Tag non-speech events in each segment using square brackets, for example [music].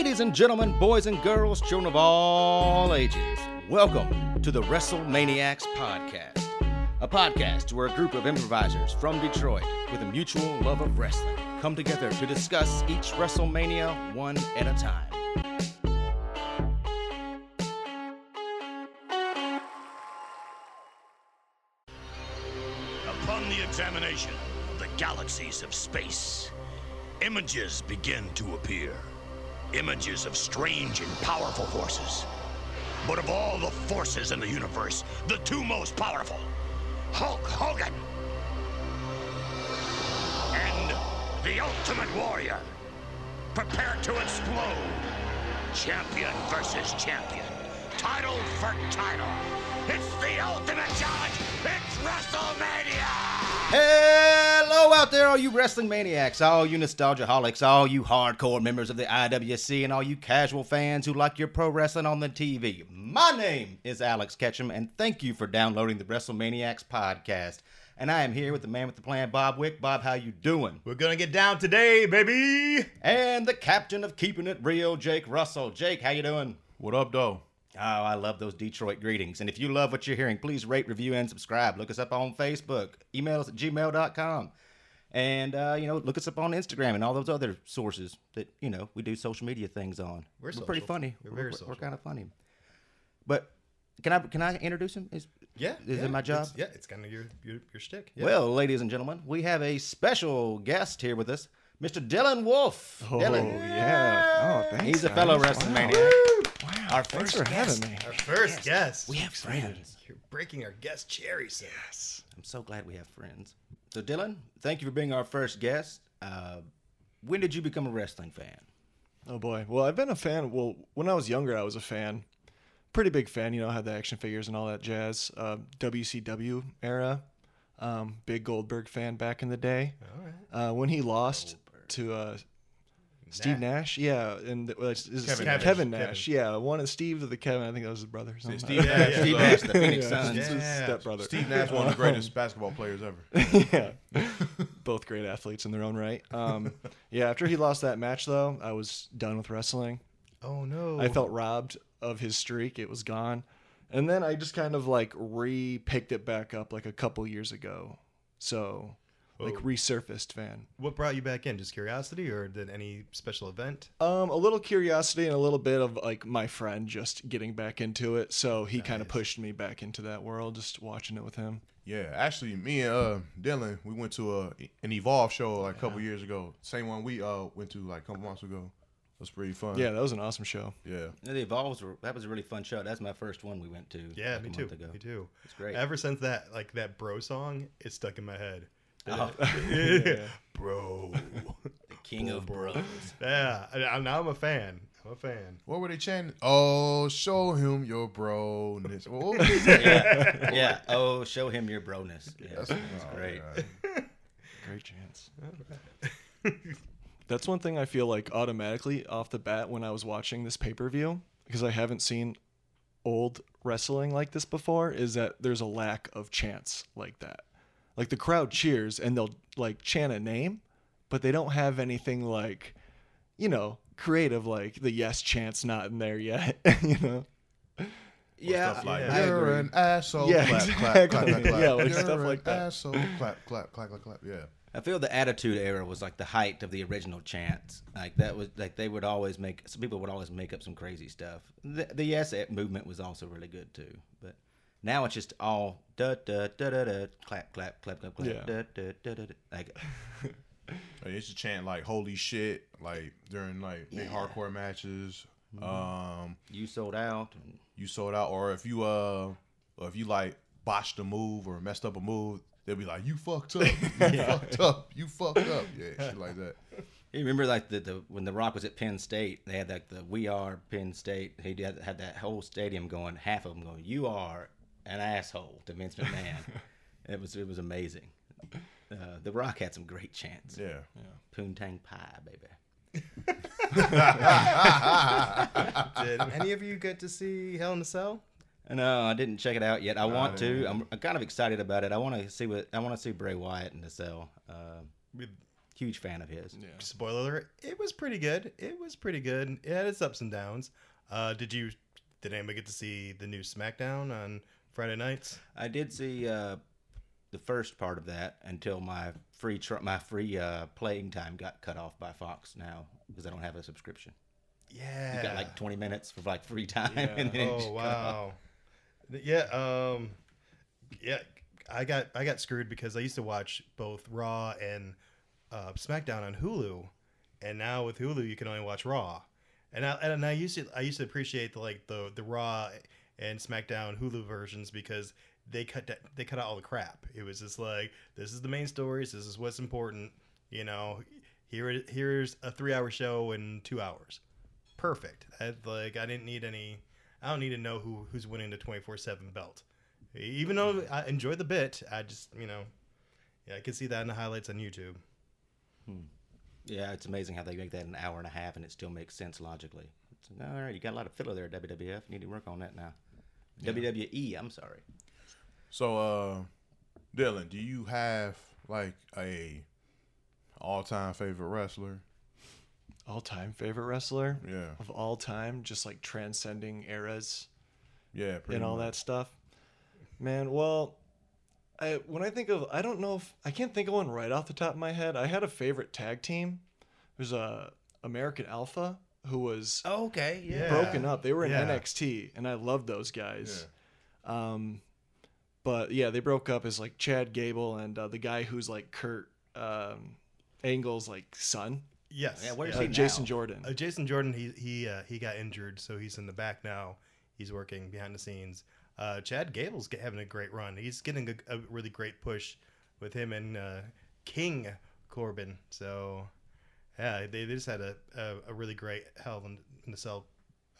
Ladies and gentlemen, boys and girls, children of all ages, welcome to the WrestleManiacs Podcast. A podcast where a group of improvisers from Detroit with a mutual love of wrestling come together to discuss each WrestleMania one at a time. Upon the examination of the galaxies of space, images begin to appear. Images of strange and powerful forces. But of all the forces in the universe, the two most powerful Hulk Hogan and the Ultimate Warrior. Prepare to explode. Champion versus champion. Title for title. It's the ultimate challenge. It's WrestleMania! Hello out there, all you wrestling maniacs, all you nostalgia holics, all you hardcore members of the IWC, and all you casual fans who like your pro wrestling on the TV. My name is Alex Ketchum, and thank you for downloading the WrestleManiacs podcast. And I am here with the man with the plan, Bob Wick. Bob, how you doing? We're gonna get down today, baby. And the captain of keeping it real, Jake Russell. Jake, how you doing? What up, though? Oh, I love those Detroit greetings. And if you love what you're hearing, please rate, review, and subscribe. Look us up on Facebook, email us at gmail.com. And, uh, you know, look us up on Instagram and all those other sources that, you know, we do social media things on. We're pretty social. funny. We're very we're, kind of funny. But can I can I introduce him? Is, Yeah, Is yeah, it my job? it's- yeah, it's kind of your your, your shtick. Yeah. Well, ladies and gentlemen, we have a special guest here with us, Mr. Dylan Wolf. Dylan. yeah. Oh, thanks. He's a guys. fellow Wow. wrestling maniac. Wow. Our Thanks first for having guest. me. our first guest. We have friends. You're breaking our guest cherry, sir. I'm so glad we have friends. So, Dylan, thank you for being our first guest. Uh, when did you become a wrestling fan? Oh boy. Well, I've been a fan. Well, when I was younger, I was a fan. Pretty big fan. You know, I had the action figures and all that jazz. Uh, WCW era. Um, big Goldberg fan back in the day. All right. Uh, when he lost to uh, Steve Nash, yeah, and the- well, it's, is it Kevin Kevin, Nash. Nash, yeah, one is Steve to the Kevin. I think that was his brother. or something. Steve [laughs] Nash. yeah. Steve uh, Nash, the Phoenix Yeah. Suns. It's his Yeah. stepbrother. Steve Nash, one of the [laughs] greatest basketball players ever. [laughs] yeah, both great athletes in their own right. Um, yeah, after he lost that match, though, I was done with wrestling. Oh no. I felt robbed of his streak; it was gone. And then I just kind of like re-picked it back up like a couple years ago. So, like Oh. resurfaced fan. What brought you back in? Just curiosity, or did any special event? Um, a little curiosity and a little bit of like my friend just getting back into it. So he kind of pushed me back into that world, just watching it with him. Yeah, actually, me and uh, Dylan, we went to a an Evolve show like a couple years ago. Same one we uh went to like a couple months ago. It was pretty fun. Yeah, that was an awesome show. yeah. The Evolves were, that was a really fun show. That's my first one we went to. Yeah, like me a too. month ago. Me too. It's great. Ever since that, like that bro song, it's stuck in my head. Oh, [laughs] Yeah. Bro. the King of Bros. yeah. I, I, now I'm a fan. I'm a fan. What were they chanting? Oh, show him your broness. What was it? yeah, [laughs] yeah. Oh, show him your broness. Yeah, that's, Oh, great. God. [laughs] Great chance. That's one thing I feel like automatically off the bat when I was watching this pay per view, because I haven't seen old wrestling like this before, is that there's a lack of chance like that. Like the crowd cheers and they'll like chant a name, but they don't have anything like, you know, creative like the yes chant's not in there yet, [laughs] you know? Yeah, Stuff like, I you're agree. an asshole. Yeah, clap, clap, clap, clap, clap. Yeah, like You're stuff an like that. Asshole. Clap, clap, clap, clap, clap. Yeah. I feel the Attitude Era was like the height of the original chants. Like that was like they would always make some people would always make up some crazy stuff. The, the Yes eh, movement was also really good too, but now it's just all da da da da da clap clap clap clap clap Yeah. da, da, da, da, da. like They used to chant like "Holy shit" like during like big hardcore matches. Mm-hmm. Um, you sold out. You sold out, or if you uh, or if you like botched a move or messed up a move, they'll be like, "You fucked up, [laughs] you fucked up, you fucked up." Yeah, shit like that. you remember like the, the when the Rock was at Penn State, they had like the "We Are Penn State." He did, had that whole stadium going, half of them going, "You are an asshole" to Vince McMahon. [laughs] it was it was amazing. Uh, the Rock had some great chants. Yeah. Poontang pie, baby. [laughs] Did any of you get to see Hell in a Cell? No, I didn't check it out yet. I want to. I'm, I'm kind of excited about it. I want to see what I want to see Bray Wyatt in the cell. Uh, With Huge fan of his. Yeah. Spoiler alert, it was pretty good. It was pretty good. It had its ups and downs. Uh, did you? Did anybody get to see the new SmackDown on Friday nights? I did see uh, the first part of that until my free tr- my free uh, playing time got cut off by Fox now because I don't have a subscription. Yeah. You got like 20 minutes for like free time. Yeah. [laughs] And then Oh just cut off. wow. Yeah. Um. Yeah. I got I got screwed because I used to watch both Raw and uh, SmackDown on Hulu, and now with Hulu you can only watch Raw. And I, and I used to I used to appreciate the like the the Raw and SmackDown Hulu versions because they cut they cut out all the crap. It was just like this is the main stories. This is what's important. You know, here here's a three hour show in two hours. Perfect. I, like I didn't need any. I don't need to know who who's winning the twenty four seven belt. Even though I enjoy the bit, I just you know, yeah, I can see that in the highlights on YouTube. Hmm. Yeah, it's amazing how they make that an hour and a half and it still makes sense logically. It's, all right, you got a lot of filler there, at WWF. You need to work on that now. WWE, I'm sorry. So, uh, Dylan, do you have like a all-time favorite wrestler? All time favorite wrestler Yeah, of all time, just like transcending eras yeah, pretty and all much. that stuff. Man, well, I when I think of I don't know if I can't think of one right off the top of my head. I had a favorite tag team. It was a American Alpha who was Okay, yeah. broken up. They were in Yeah. NXT, and I love those guys. Um, but yeah, they broke up as like Chad Gable and uh, the guy who's like Kurt um, Angle's like son, Yes. Yeah, where's uh, he now? Jason Jordan. Uh, Jason Jordan, he he uh, he got injured, so he's in the back now. He's working behind the scenes. Uh, Chad Gable's get, having a great run. He's getting a, a really great push with him and uh, King Corbin. So yeah, they, they just had a, a, a really great Hell in, in the Cell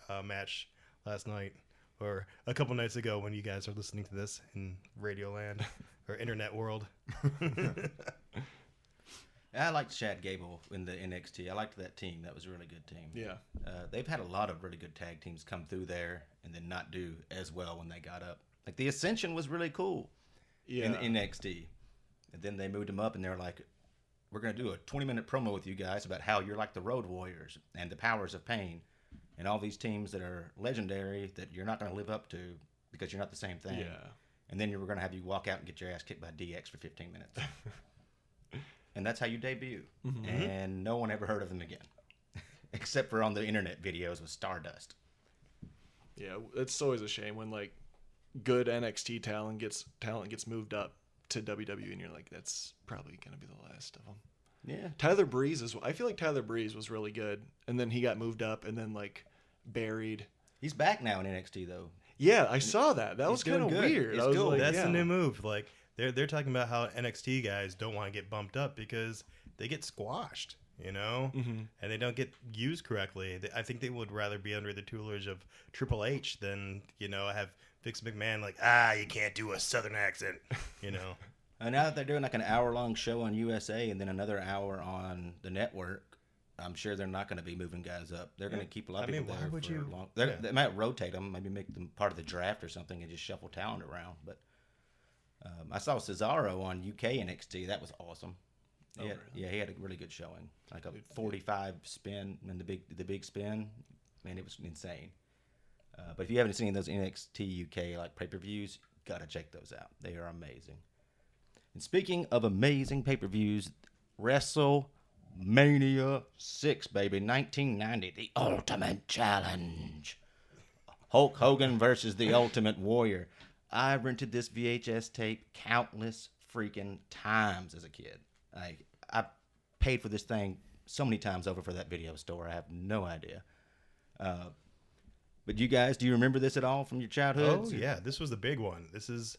uh, match last night, or a couple nights ago when you guys are listening to this in Radio Land [laughs] or Internet World. [laughs] I liked Chad Gable in the NXT. I liked that team. That was a really good team. yeah, Uh, they've had a lot of really good tag teams come through there and then not do as well when they got up. Like the Ascension was really cool yeah. in NXT. And then they moved them up and they're like, we're going to do a 20 minute promo with you guys about how you're like the Road Warriors and the Powers of Pain and all these teams that are legendary that you're not going to live up to because you're not the same thing. Yeah. And then we're going to have you walk out and get your ass kicked by DX for 15 minutes. [laughs] and that's how you debut. Mm-hmm. And no one ever heard of them again. [laughs] Except for on the internet videos with Stardust. Yeah, it's always a shame when like good NXT talent gets talent gets moved up to WWE, and you're like, that's probably gonna be the last of them. Yeah. Tyler Breeze is. I feel like Tyler Breeze was really good, and then he got moved up, and then like buried. He's back now in NXT though. Yeah, I saw that. That was kind of weird. It's I was cool. like, That's yeah. the new move. Like they're they're talking about how NXT guys don't want to get bumped up because they get squashed, you know, Mm-hmm. and they don't get used correctly. I think they would rather be under the tutelage of Triple H than you know have Vince McMahon like ah you can't do a Southern accent, you know. [laughs] And now that they're doing like an hour long show on USA and then another hour on the network, I'm sure they're not going to be moving guys up. They're going to keep a lot of I mean, people why there would for you- long. yeah. They might rotate them, maybe make them part of the draft or something, and just shuffle talent around. But um, I saw Cesaro on UK NXT. That was awesome. Oh, yeah, yeah, he had a really good showing, like a 45 spin and the big the big spin. Man, it was insane. Uh, but if you haven't seen those NXT UK like pay per views, gotta check those out. They are amazing. And speaking of amazing pay per views, WrestleMania 6, baby, 1990, the Ultimate Challenge. Hulk Hogan versus the Ultimate Warrior. I rented this VHS tape countless freaking times as a kid. Like I paid for this thing so many times over for that video store. I have no idea. Uh, but you guys, do you remember this at all from your childhood? Oh yeah, this was the big one. This is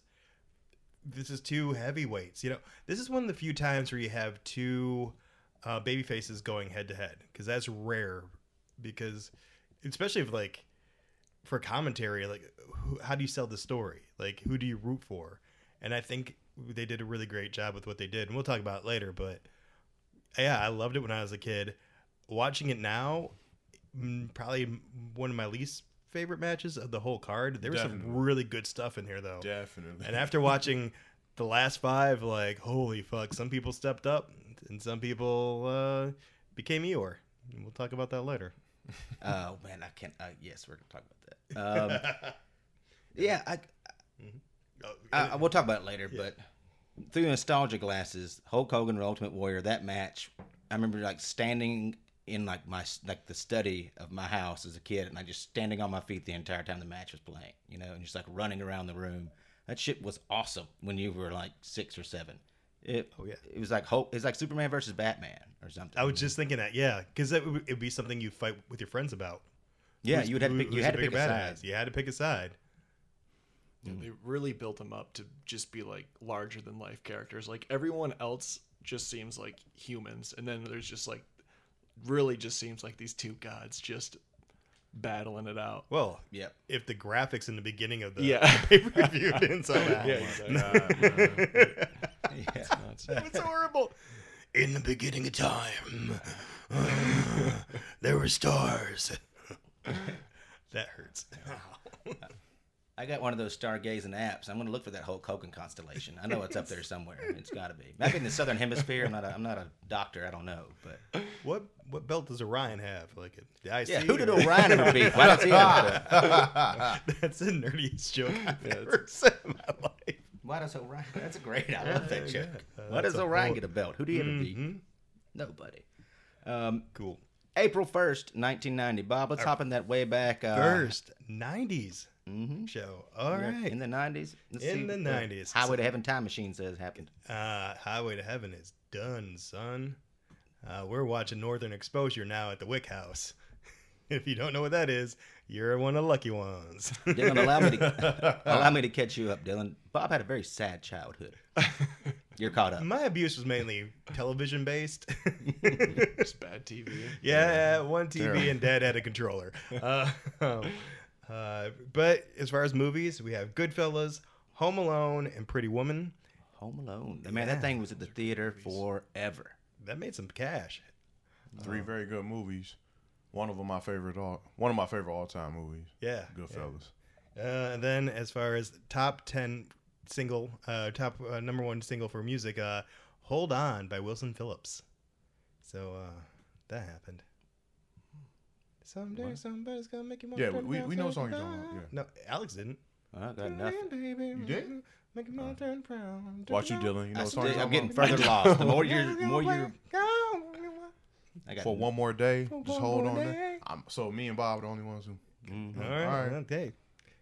this is two heavyweights. You know, this is one of the few times where you have two uh, baby faces going head to head because that's rare. Because especially if like for commentary, like who, how do you sell the story? Like who do you root for? And I think they did a really great job with what they did, and we'll talk about it later. But yeah, I loved it when I was a kid. Watching it now, mm, probably one of my least favorite matches of the whole card. There was some really good stuff in here, though. Definitely. And after watching [laughs] the last five, like holy fuck, some people stepped up, and some people uh, became Eeyore. And We'll talk about that later. [laughs] Oh man, I can't. Uh, yes, we're gonna talk about that. Um, [laughs] yeah, I, Oh, I, I- we'll talk about it later. But through nostalgia glasses, Hulk Hogan and Ultimate Warrior, that match, I remember like standing in like my like the study of my house as a kid, and I just standing on my feet the entire time the match was playing. You know, and just like running around the room. That shit was awesome when you were like six or seven. It, Oh, yeah. it was like Hulk. It's like Superman versus Batman or something. I was just thinking that, yeah, because it would it'd be something you fight with your friends about. yeah, you would have to pick, you had to pick a side. badass? You had to pick a side. Yeah, they really built them up to just be like larger than life characters. Like everyone else just seems like humans, and then there's just like really just seems like these two gods just battling it out. Well, Yep. if the graphics in the beginning of the Yeah. [laughs] pay per view [laughs] didn't sell that, Yeah, exactly. Yeah. That's- [laughs] it's horrible. In the beginning of time, uh, there were stars. that hurts. I got one of those stargazing apps. I'm going to look for that Hulk Hogan constellation. I know it's up there somewhere. It's [laughs] got to be. Maybe in the southern hemisphere. I'm not. A, I'm not a doctor. I don't know. But What what belt does Orion have? Like the IC? yeah, who did Orion ever beat? Why does he have? That's the nerdiest joke I've ever said in my life. Why does Orion? That's great. I love that Yeah, joke. uh, Why does Orion whole- get a belt? Who do he ever beat? Mhm. Nobody. Um, Cool. April 1st, 1990. Bob, let's hop in that way back. Uh, First '90s mhm. show. All Yeah, right. In the 90s. Let's In the what 90s. Highway to Heaven Time Machine says happened. Uh, Highway to Heaven is done, son. Uh, we're watching Northern Exposure now at the Wick House. [laughs] if you don't know what that is, you're one of the lucky ones. [laughs] Dylan, allow me to [laughs] allow me to catch you up, Dylan. Bob had a very sad childhood. You're caught up. My abuse was mainly television based. Just bad TV. yeah, one TV Terrible. and dad had a controller. Uh, uh, but as far as movies, we have Goodfellas, Home Alone, and Pretty Woman. Home Alone. Man, Yeah. that thing was at the theater forever. That made some cash. Three very good movies. One of them my favorite all one of my favorite all time movies. Yeah. Goodfellas. Uh, and then as far as top 10 single, uh, top uh, number one single for music, uh, Hold On by Wilson Phillips. So uh, that happened. Someday What? somebody's gonna make you want Yeah, we- we know what song you're talking about, yeah. No, Alex didn't. I got nothing. Baby, You didn't? Make a man turn proud. Watch you, Dylan. You know I what song you're am talking getting further [laughs] lost. The more you're, more you're. I got For one more day, just hold on day. there. I'm, so me and Bob are the only ones who. Mhm. All right, All right. okay.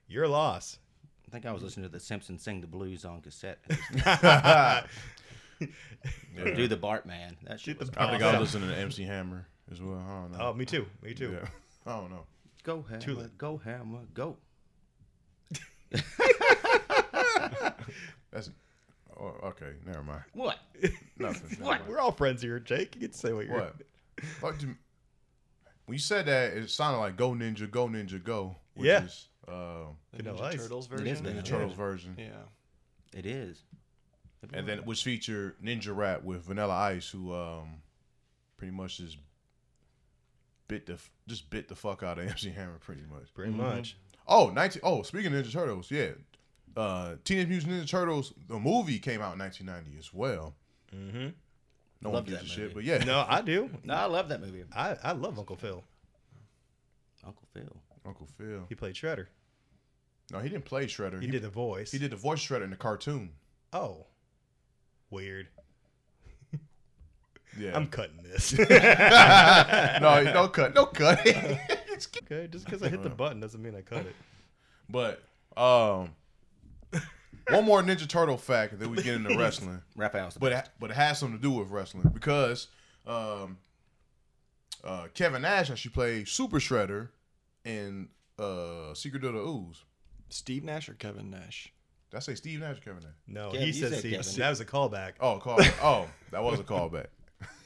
Your loss. I think I was listening to the Simpsons sing the blues on cassette. [laughs] [laughs] Yeah. Do the Bartman. That shit was the I think. I was listening to MC Hammer as well. I don't know. Oh, me too. Me too. Yeah. [laughs] I don't know. Go hammer, Tulip. go hammer, go. That's. Oh, okay, never mind. What? Nothing. never [laughs] What? mind. We're all friends here, Jake. You can say what you're. What? What do- when you said that, it sounded like "Go Ninja, Go Ninja, Go." Which Yeah. Is, uh, The Ninja Ice. Turtles It version. is Ninja Vanilla Turtles version, Yeah. It is. and then which featured Ninja Rap with Vanilla Ice, who um, pretty much just bit the just bit the fuck out of [laughs] MC Hammer, pretty much. Pretty much. Oh, 19, Oh, speaking of Ninja Turtles, yeah. Uh, Teenage Mutant Ninja Turtles, the movie came out in 1990 as well. Mm-hmm. No Loved one gives that a shit, but yeah. No, I do. [laughs] No, I love that movie. I, I love Uncle Phil. Uncle Phil. Uncle Phil. He played Shredder. No, he didn't play Shredder. He, did the voice. He did the voice Shredder in the cartoon. Oh, weird. Yeah. I'm cutting this. [laughs] [laughs] no, no cut, no cut. [laughs] okay, just because I hit the button doesn't mean I cut it. but um, one more Ninja Turtle fact, that we get into wrestling. Raphael's the But it, but it has something to do with wrestling because um, uh, Kevin Nash actually played Super Shredder in uh, Secret of the Ooze. Steve Nash or Kevin Nash? Did I say Steve Nash or Kevin Nash? No, Kev, he you said said Steve. Kevin. That was a callback. Oh, call. oh, that was a callback.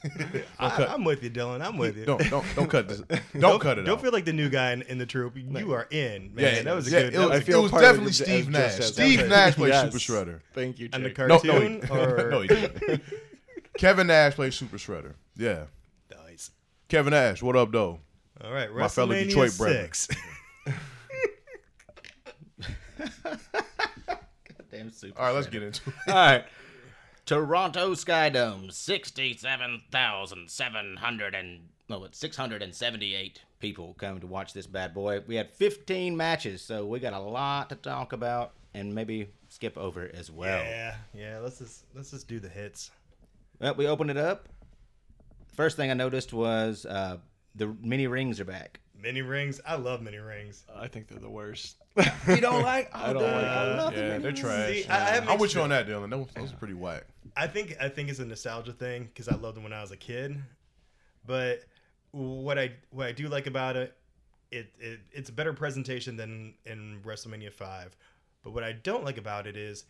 [laughs] I, I'm with you, Dylan. I'm with you. Don't don't don't cut this. Don't, [laughs] cut it Don't out. feel like the new guy in, in the troop. You are in, man. yeah, that was a yeah, good. It was, was a it was definitely it Steve as Nash. just Steve Nash played Yes. Super Shredder. Thank you, on the Jake. No, no, he cartoon or [laughs] no, he didn't. Kevin Nash played Super Shredder. Yeah. nice. Kevin Nash, what up, though? All right, My fellow WrestleMania Detroit brethren. six. Damn super. All right, let's get into it. All right. Toronto Skydome, 67,700 and no, it's 678 people come to watch this bad boy. We had 15 matches, so we got a lot to talk about and maybe skip over as well. Yeah, yeah. Let's just let's just do the hits. Well, we opened it up. First thing I noticed was uh, the mini rings are back. Mini rings. I love mini rings. I think they're the worst. You don't like? [laughs] I don't like them. love the Yeah, mini they're rings. trash. See, I, I I'm with you on that, Dylan. Those, those are pretty whack. I think I think it's a nostalgia thing because I loved them when I was a kid. But what I what I do like about it, it, it it's a better presentation than in WrestleMania Five. But what I don't like about it is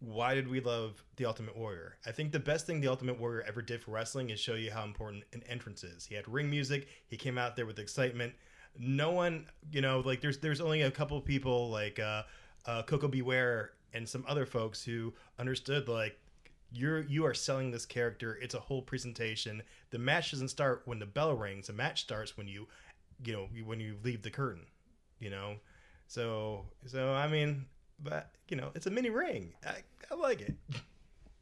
why did we love the Ultimate Warrior? I think the best thing the Ultimate Warrior ever did for wrestling is show you how important an entrance is. He had ring music. He came out there with excitement. No one, you know, like there's there's only a couple people like uh, uh, Koko B. Ware and some other folks who understood like you're you are selling this character. It's a whole presentation. The match doesn't start when the bell rings. The match starts when you, you know, when you leave the curtain. You know, so so I mean, but you know, it's a mini ring. I, I like it.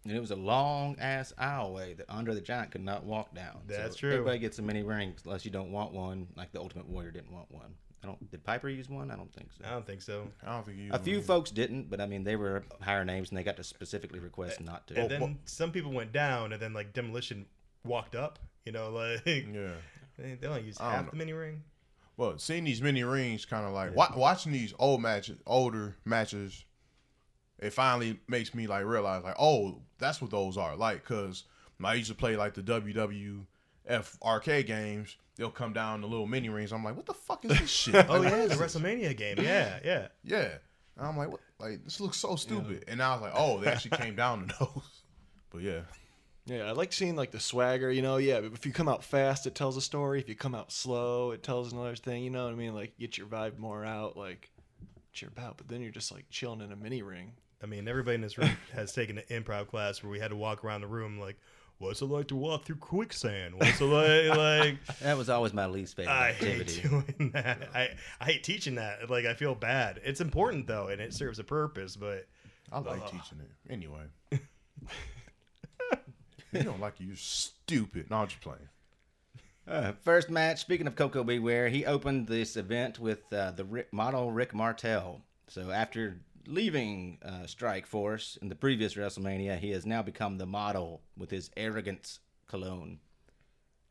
And it was a long ass aisleway that Andre the Giant could not walk down. That's so true. Everybody gets a mini ring unless you don't want one, like the Ultimate Warrior didn't want one. I don't. Did Piper use one? I don't think so. I don't think so. I don't think you. A few folks didn't, but I mean they were higher names and they got to specifically request not to. And oh, then some people went down, and then like demolition walked up. You know, [laughs] like Yeah. they, they only use half know. the mini ring. Well, seeing these mini rings, kind of like wa- watching these old matches, older matches, it finally makes me like realize, like, oh, that's what those are. Like, cause I used to play like the WWF arcade games. They'll come down the little mini rings. I'm like, what the fuck is this shit? [laughs] Oh Like, yeah, the? WrestleMania game. Yeah, yeah. Yeah. And I'm like, what? Like, this looks so stupid. And I was like, oh, they actually came down to those. [laughs] But yeah, Yeah, I like seeing like the swagger, you know. Yeah, if you come out fast, it tells a story. If you come out slow, it tells another thing. You know what I mean? Like get your vibe more out, like what you're about. But then you're just like chilling in a mini ring. I mean, everybody in this room [laughs] has taken an improv class where we had to walk around the room like, "What's it like to walk through quicksand? What's it like?" [laughs] like that was always my least favorite I hate doing that. I I hate teaching that. Like I feel bad. It's important though, and it serves a purpose. But I like teaching it. Anyway. [laughs] you don't like it, you're stupid. No, I'm just playing. Uh, first match. Speaking of Koko B. Ware, he opened this event with uh, the Rick, model Rick Martel. So after leaving uh, Strike Force in the previous WrestleMania, he has now become the model with his arrogance cologne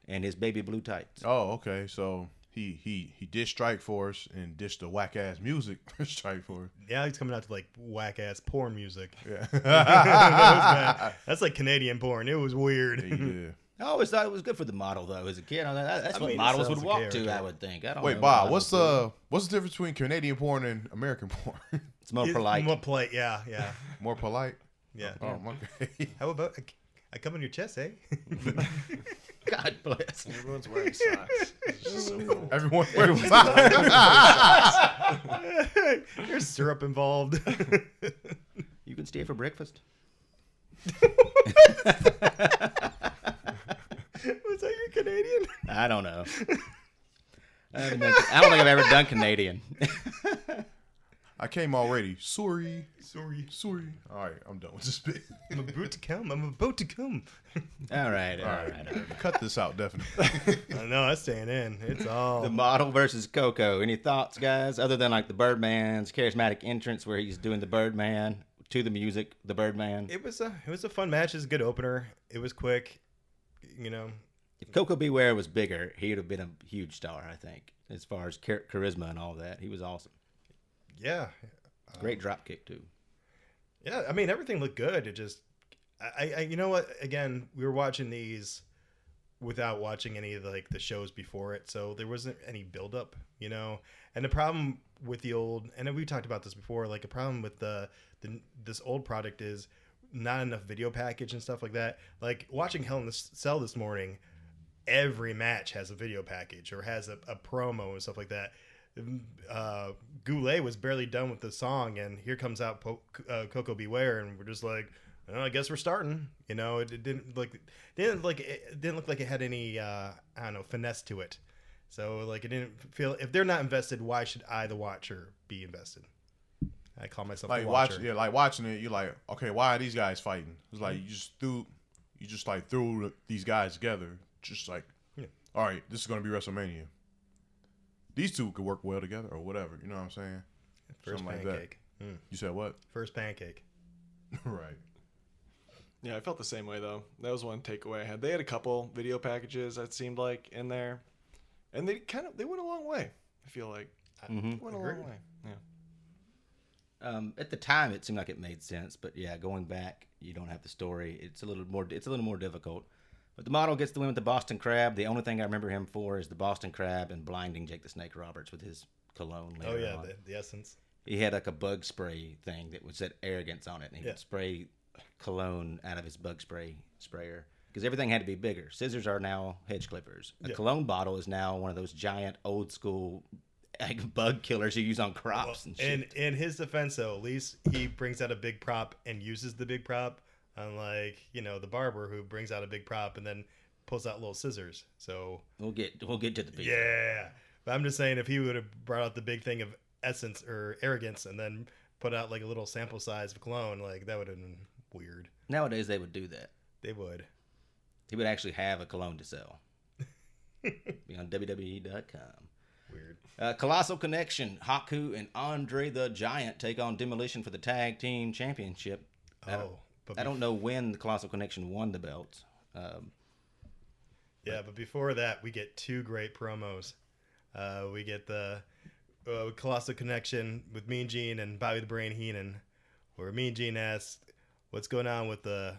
and his baby blue tights. Oh, okay. So he he he did Strike Force and dished the whack ass music for [laughs] Strike Force. Yeah, he's coming out to like whack ass porn music. Yeah. [laughs] That was bad. That's like Canadian porn. It was weird. yeah. [laughs] I always thought it was good for the model, though. As a kid, I that- that's I what mean, models would sells the walk to. I would think. I don't Wait, know Bob, why what's those do. the what's the difference between Canadian porn and American porn? It's more It's polite. More polite. Yeah, yeah, [laughs] More polite? yeah. Oh, okay. [laughs] How about I, I come on your chest, eh? [laughs] God bless. Everyone's wearing socks. It's just so cool. Everyone, There's syrup involved. You can stay for breakfast. Was that your Canadian? I don't know. I, done- I don't think I've ever done Canadian. I came already. Sorry. Sorry. Sorry. All right, I'm done with this bit. I'm about to come. I'm about to come. [laughs] all right, all All right. right, all right. cut this out definitely. [laughs] I know that's staying in. It's all. The model versus Coco. Any thoughts, guys? Other than like the Birdman's charismatic entrance where he's doing the Birdman to the music, the Birdman. it was a it was a fun match. It was a good opener. It was quick. You know, If Koko B. Ware was bigger, he'd have been a huge star. I think, as far as char- charisma and all that, he was awesome. Yeah, Great um, drop kick too. yeah. I mean, everything looked good. It just, I, I, you know what? Again, we were watching these without watching any of the, like the shows before it, so there wasn't any buildup. You know, and the problem with the old, and we talked about this before. Like the problem with the, the this old product is not enough video package and stuff like that. Like watching Hell in the Cell this morning, every match has a video package or has a, a promo and stuff like that. Uh, Goulet was barely done with the song, and here comes out po- uh, Koko B. Ware, and we're just like, well, I guess we're starting. You know, it, it didn't like didn't like it didn't look like it had any uh, I don't know finesse to it. So like it didn't feel if they're not invested, why should I, the watcher, be invested? I call myself like a watch yeah like watching it you're like okay why are these guys fighting it's like you just threw you just like threw these guys together just like Yeah. all right this is gonna be wrestlemania these two could work well together or whatever you know what i'm saying First something like that. Mm, you said what First pancake. [laughs] right Yeah, I felt the same way though. That was one takeaway I had. They had a couple video packages that seemed like in there, and they kind of they went a long way. I feel like Mm-hmm. they went a long way. Yeah. Um, at the time, it seemed like it made sense, but yeah, going back, you don't have the story. It's a little more. It's a little more difficult. But the model gets the win with the Boston Crab. The only thing I remember him for is the Boston Crab and blinding Jake the Snake Roberts with his cologne. Oh yeah, the, the essence. he had like a bug spray thing that would set arrogance on it, and he Yeah. would spray cologne out of his bug spray sprayer because everything had to be bigger. Scissors are now hedge clippers. A Yeah. cologne bottle is now one of those giant old school like, [laughs] bug killers you use on crops and shit. And in his defense, though, at least he brings out a big prop and uses the big prop, unlike you know the barber who brings out a big prop and then pulls out little scissors. So we'll get we'll get to the yeah, but I'm just saying if he would have brought out the big thing of essence or arrogance and then put out like a little sample size of cologne, like that would have been weird. Nowadays they would do that. They would. He would actually have a cologne to sell. [laughs] Be on WWE.com. Weird. Uh, Colossal Connection, Haku and Andre the Giant take on Demolition for the Tag Team Championship. Oh, but I don't know when the Colossal Connection won the belt. Um, Yeah, but before that, we get two great promos. Uh, we get the uh, Colossal Connection with Mean Gene and Bobby the Brain Heenan, where Mean Gene asks, "What's going on with the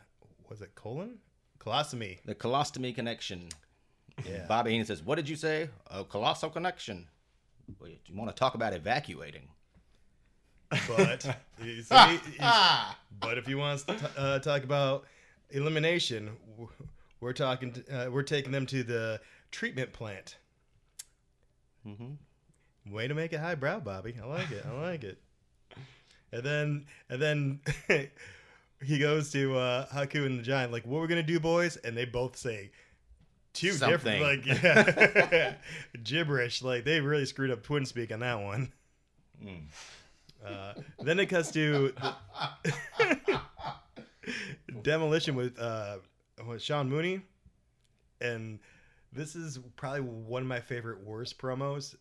was it colon colostomy?" the Colostomy Connection. Yeah. Bobby Heenan says, "What did you say? A colossal connection? Well, you want to talk about evacuating? But you see, he's- but if you want to t- uh, talk about elimination, we're talking. t- uh, we're taking them to the treatment plant. Mm-hmm. Way to make it highbrow, Bobby. I like it. I like it. And then, and then [laughs] he goes to uh, Haku and the Giant, like, "What we're gonna do, boys?" And they both say two Something. different, like, yeah, [laughs] [laughs] gibberish. Like they really screwed up twin speak on that one. Uh, then it cuts to [laughs] demolition with uh, with Sean Mooney, and this is probably one of my favorite worst promos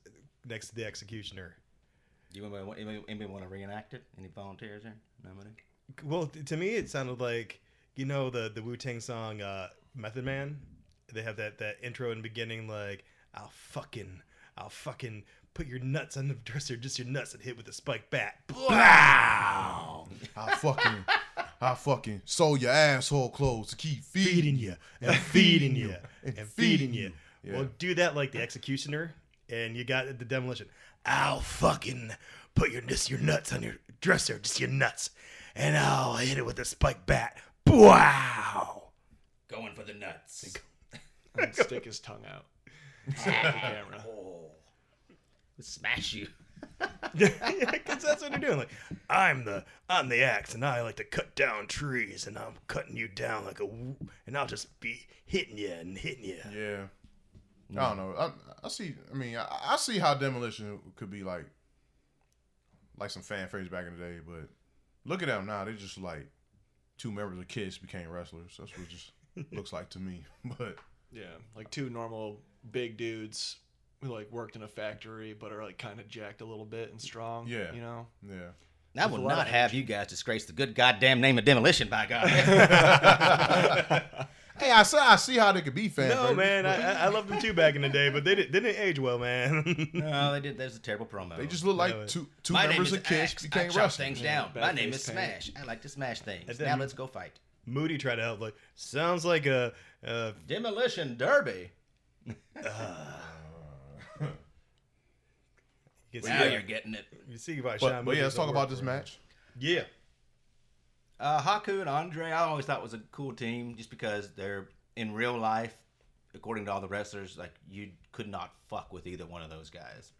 next to the Executioner. Do you anybody, anybody, anybody want to reenact it? Any volunteers there? Nobody. Well, to me, it sounded like you know the the Wu Tang song uh, "Method Man." They have that that intro in the beginning, like "I'll fucking, I'll fucking put your nuts on the dresser, just your nuts, and hit with a spike bat." I fucking, I fucking sew your asshole clothes to keep feeding, feeding you and feeding you [laughs] and and feeding feeding you. you. Yeah. Well, do that like the executioner, and you got the demolition. I'll fucking put your just your nuts on your dresser, just your nuts, and I'll hit it with a spike bat. Wow! Going for the nuts. And stick his tongue out. [laughs] At the camera. Oh. Smash you. [laughs] [laughs] Because that's what they're doing. Like, I'm the I'm the axe, and I like to cut down trees, and I'm cutting you down like a, w- and I'll just be hitting you and hitting you. Yeah. I don't know. I, I see. I mean, I, I see how demolition could be like, like some fan favorites back in the day. But look at them now. they're just like two members of Kiss became wrestlers. That's what it just [laughs] looks like to me. But Yeah, like two normal big dudes who like worked in a factory but are like kind of jacked a little bit and strong. Yeah. you know. yeah, I will not have you guys disgrace the good goddamn name of demolition, by God. [laughs] [laughs] hey, I see. I see how they could be fan. No, favorites, man, I, I I loved them too back in the day, but they didn't, they didn't age well, man. no, they did. There's a terrible promo. they just look like Yeah, two two My members of Kiss Axe. I became chop wrestlers. things down. bad My name is paint. Smash. I like to smash things. And then- now let's go fight. Mooney tried to help, like, sounds like a, a Demolition Derby. [laughs] you can Now see, you're getting it. you see why But, Sean but Mooney yeah, let's doesn't talk about this for him. match. Yeah, Uh, Haku and Andre, I always thought was a cool team just because they're in real life, according to all the wrestlers, like you could not fuck with either one of those guys.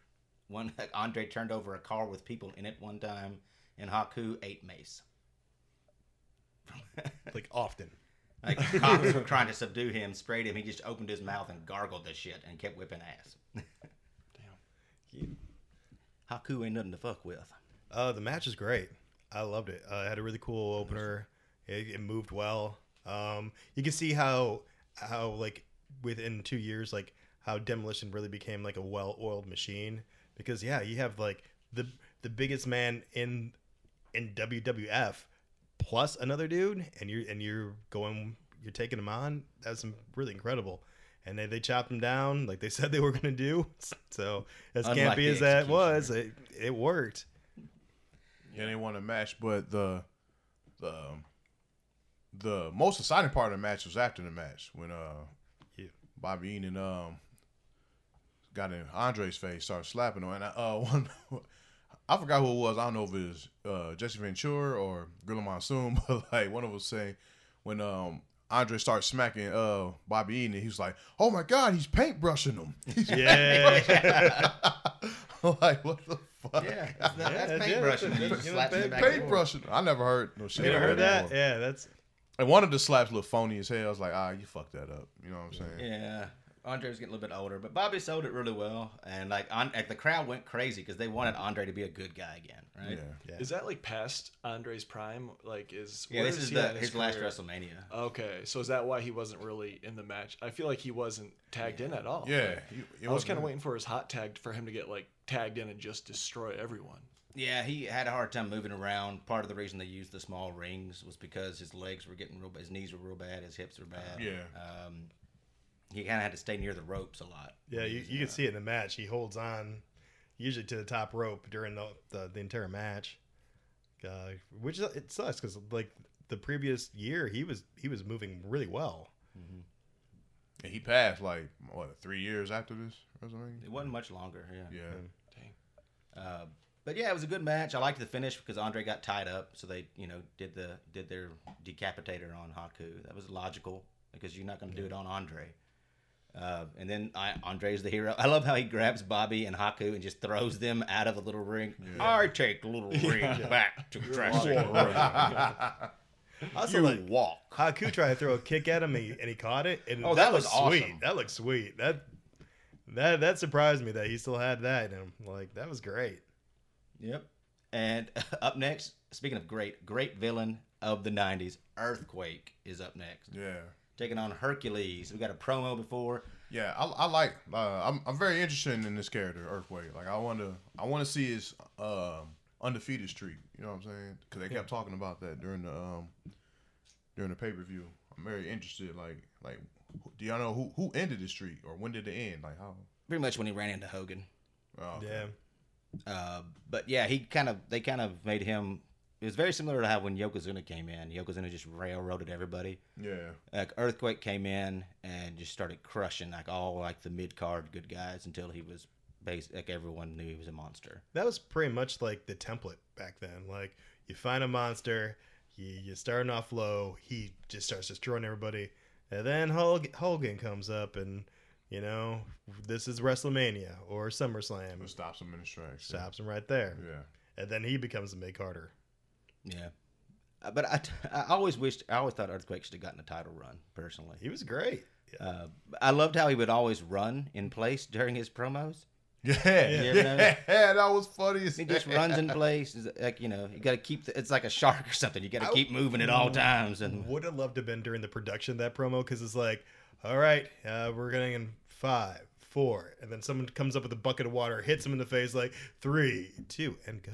One like [laughs] Andre turned over a car with people in it one time, and Haku ate mace. [laughs] like often. Like cops were trying to subdue him, sprayed him. He just opened his mouth and gargled the shit and kept whipping ass. [laughs] Haku ain't nothing to fuck with. Uh, the match is great. I loved it. Uh, it had a really cool opener. It, it moved well. Um, you can see how how like within two years, like how Demolition really became like a well-oiled machine. Because yeah, you have like the the biggest man in in WWF plus another dude, and you're and you're going you're taking him on. That's really incredible. And they, they chopped him down like they [laughs] said they were going to do. [laughs] So as Unlike campy as that was, it, it worked. Yeah, they won a match, but the the the most exciting part of the match was after the match when uh Yeah. Bobby Heenan um got in Andre's face, started slapping him, and I, [laughs] uh one I forgot who it was. I don't know if it was uh, Jesse Ventura or Gorilla Monsoon, but like one of us saying when um Andre started smacking uh Bobby Heenan, he was like, "Oh my God, he's paintbrushing him." [laughs] He's Yeah. [laughs] like what the fuck? Yeah, that's, not, Yeah, that's that's it. paintbrushing. That's You it. just You know, slaps in the paint- back of the board. Paintbrushing. I never heard no shit. You ever like heard that? before. Yeah, that's And one of the slaps looked phony as hell. I was like, ah, you fucked that up. You know what I'm saying? Yeah, Andre was getting a little bit older, but Bobby sold it really well, and like, on, like the crowd went crazy because they wanted Andre to be a good guy again, right? Yeah. yeah. Is that like past Andre's prime? Like, is Yeah, this is he the, at in his last? WrestleMania. Okay, so is that why he wasn't really in the match? I feel like he wasn't tagged in at all. Yeah. he- he I was kind of waiting for his hot tag for him to get like tagged in and just destroy everyone. Yeah, he had a hard time moving around. Part of the reason they used the small rings was because his legs were getting real bad, his knees were real bad, his hips were bad. Yeah. Um, he kind of had to stay near the ropes a lot. yeah. You, you can see it in the match. He holds on usually to the top rope during the the, the entire match, uh, which is- it sucks because like the previous year he was he was moving really well. And he passed like what three years after this WrestleMania. It wasn't much longer. Yeah. Yeah. Dang. Uh, but yeah, it was a good match. I liked the finish because Andre got tied up, so they, you know, did the did their decapitator on Haku. That was logical because you're not going to do it on Andre. Uh, and then I, Andre's the hero. I love how he grabs Bobby and Haku and just throws them out of the little ring. I take the little ring back to dressing room. [laughs] Also, You like walk. Haku tried to throw a kick at him and he, and he caught it. And Oh, that looked was sweet. awesome. That looked sweet. That that that surprised me that he still had that in him. Like that was great. Yep. And [laughs] up next, speaking of great, great villain of the '90s, Earthquake is up next, Yeah. Taking on Hercules. We got a promo before. Yeah, I, I like. Uh, I'm I'm very interested in this character, Earthquake. Like I want to I want to see his um, undefeated streak. You know what I'm saying? Because they kept talking about that during the um, during the pay per view. I'm very interested. Like like, do y'all know who who ended the streak or when did it end? Like how? Pretty much when he ran into Hogan. Oh, okay. Yeah. Uh, but yeah, he kind of they kind of made him. It was very similar to how when Yokozuna came in. Yokozuna just railroaded everybody. Yeah. Like Earthquake came in and just started crushing like all like the mid card good guys until he was basic. Like everyone knew he was a monster. That was pretty much like the template back then. Like you find a monster, you you starting off low, he just starts destroying everybody, and then Hulk, Hogan comes up and you know this is WrestleMania or SummerSlam, It stops him in his tracks. stops him right there, Yeah. and then he becomes the mid Carter. Yeah. Uh, But I, I always wished I always thought Earthquake should have gotten a title run personally. He was great. Yeah. Uh, I loved how he would always run in place during his promos. Yeah. Yeah. [laughs] Yeah. That was funny. He just runs in place. It's Like you know, you got to keep. The, it's like a shark or something. You got to keep moving at all times. And Would have loved to have been during the production of that promo because it's like, all right, uh, we're getting in five, four, and then someone comes up with a bucket of water, hits him in the face, like three, two, and go.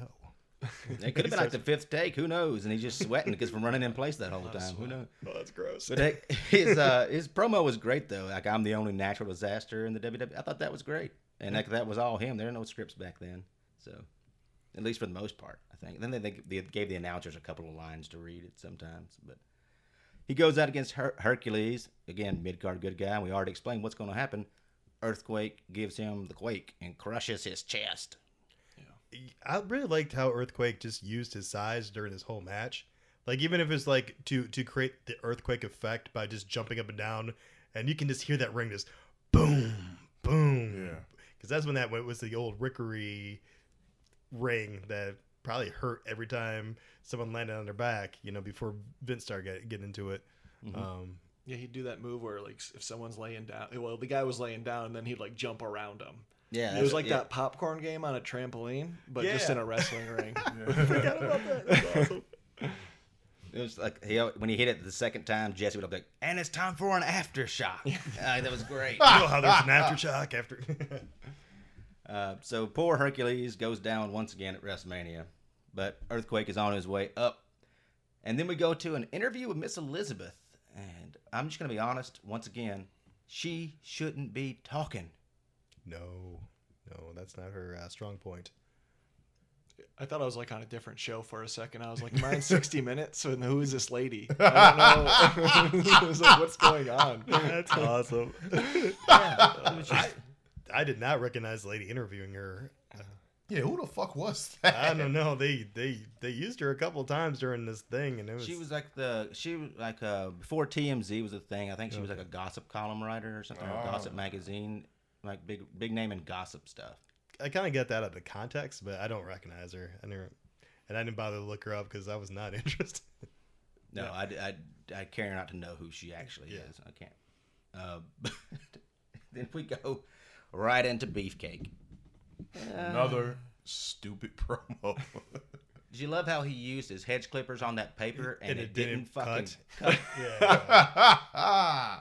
[laughs] it could have been like the fifth take. Who knows? And he's just sweating because from running in place that whole [laughs] time. Who knows? Oh, that's gross. But heck, [laughs] his uh, his promo was great though. Like I'm the only natural disaster in the WWE. I thought that was great, and like that was all him. There were no scripts back then, so at least for the most part, I think. Then they, they, they gave the announcers a couple of lines to read it sometimes, but he goes out against Her- Hercules again, mid card good guy. And we already explained what's going to happen. Earthquake gives him the quake and crushes his chest. I really liked how Earthquake just used his size during this whole match. Like even if it's like to to create the earthquake effect by just jumping up and down, and you can just hear that ring just boom, boom. Yeah. because that's when that went was the old Rickery ring that probably hurt every time someone landed on their back. You know, before Vince started get, getting into it. Um, Yeah, he'd do that move where like if someone's laying down, well, the guy was laying down, and then he'd like jump around him. Yeah, It was like yeah. that popcorn game on a trampoline, but just in a wrestling ring. [laughs] [laughs] Forgot about that. That's [laughs] awesome. It was like he, when he hit it the second time, Jesse would be like, "And it's time for an aftershock." uh, that was great. You know how there's an aftershock after. Uh, so poor Hercules goes down once again at WrestleMania, but Earthquake is on his way up. And then we go to an interview with Miss Elizabeth, and I'm just gonna be honest once again, she shouldn't be talking. No, no, that's not her uh, strong point. I thought I was like on a different show for a second. I was like, "Am I in 60 [laughs] Minutes? And who is this lady?" I don't know. [laughs] I was like, "What's going on?" [laughs] That's awesome. I, I did not recognize the lady interviewing her. Uh, Yeah, who the fuck was that? I don't know. They they they used her a couple of times during this thing, and it was. She was like the she was like uh before TMZ was a thing. I think she was like a gossip column writer or something, or a gossip magazine, like big big name in gossip stuff. I kind of get that out of the context, but I don't recognize her. I never, and I didn't bother to look her up because I was not [laughs] interested. No, I, I, I care not to know who she actually Yeah. is. I can't. Uh, [laughs] then we go right into Beefcake. Another stupid [laughs] promo. Did you love how he used his hedge clippers on that paper and, And it, it didn't, didn't fucking cut. cut? yeah,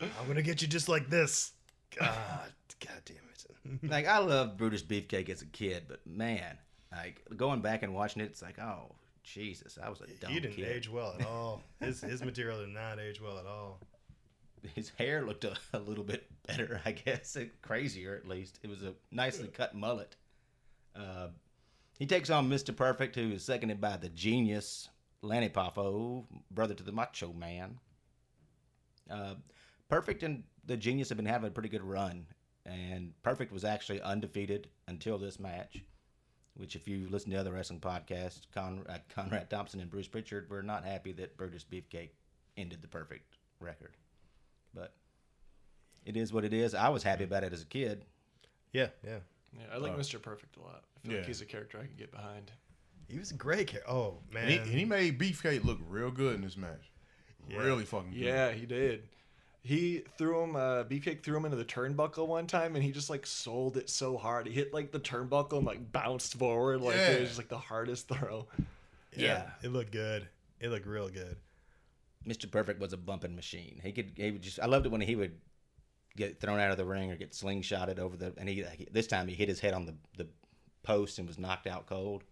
I'm gonna get you just like this. God, God damn it. [laughs] like I loved Brutus Beefcake as a kid, but man, like going back and watching it, it's like, oh Jesus, I was a dumb he didn't kid. age well at all. His his material did not age well at all. [laughs] His hair looked a, a little bit better, I guess, [laughs] crazier at least. It was a nicely cut mullet. Uh, he takes on Mr. Perfect, who is seconded by the genius Lanny Poffo, brother to the Macho Man. Uh, Perfect and the Genius have been having a pretty good run, and Perfect was actually undefeated until this match. Which, if you listen to other wrestling podcasts, Con- uh, Conrad Thompson and Bruce Pritchard were not happy that Brutus Beefcake ended the perfect record. But it is what it is. I was happy about it as a kid. Yeah, yeah. Yeah, I like Mr. Perfect a lot. I feel Yeah. like he's a character I can get behind. He was a great character. Oh man, and, he, and he made Beefcake look real good in this match. Yeah. Really fucking good. Yeah, he did. He threw him, uh, Beefcake threw him into the turnbuckle one time, and he just like sold it so hard. He hit like the turnbuckle and like bounced forward, like it was just like the hardest throw. Yeah. it looked good. It looked real good. Mr. Perfect was a bumping machine. He could, he would just, I loved it when he would get thrown out of the ring or get slingshotted over the, and he, this time he hit his head on the, the post and was knocked out cold.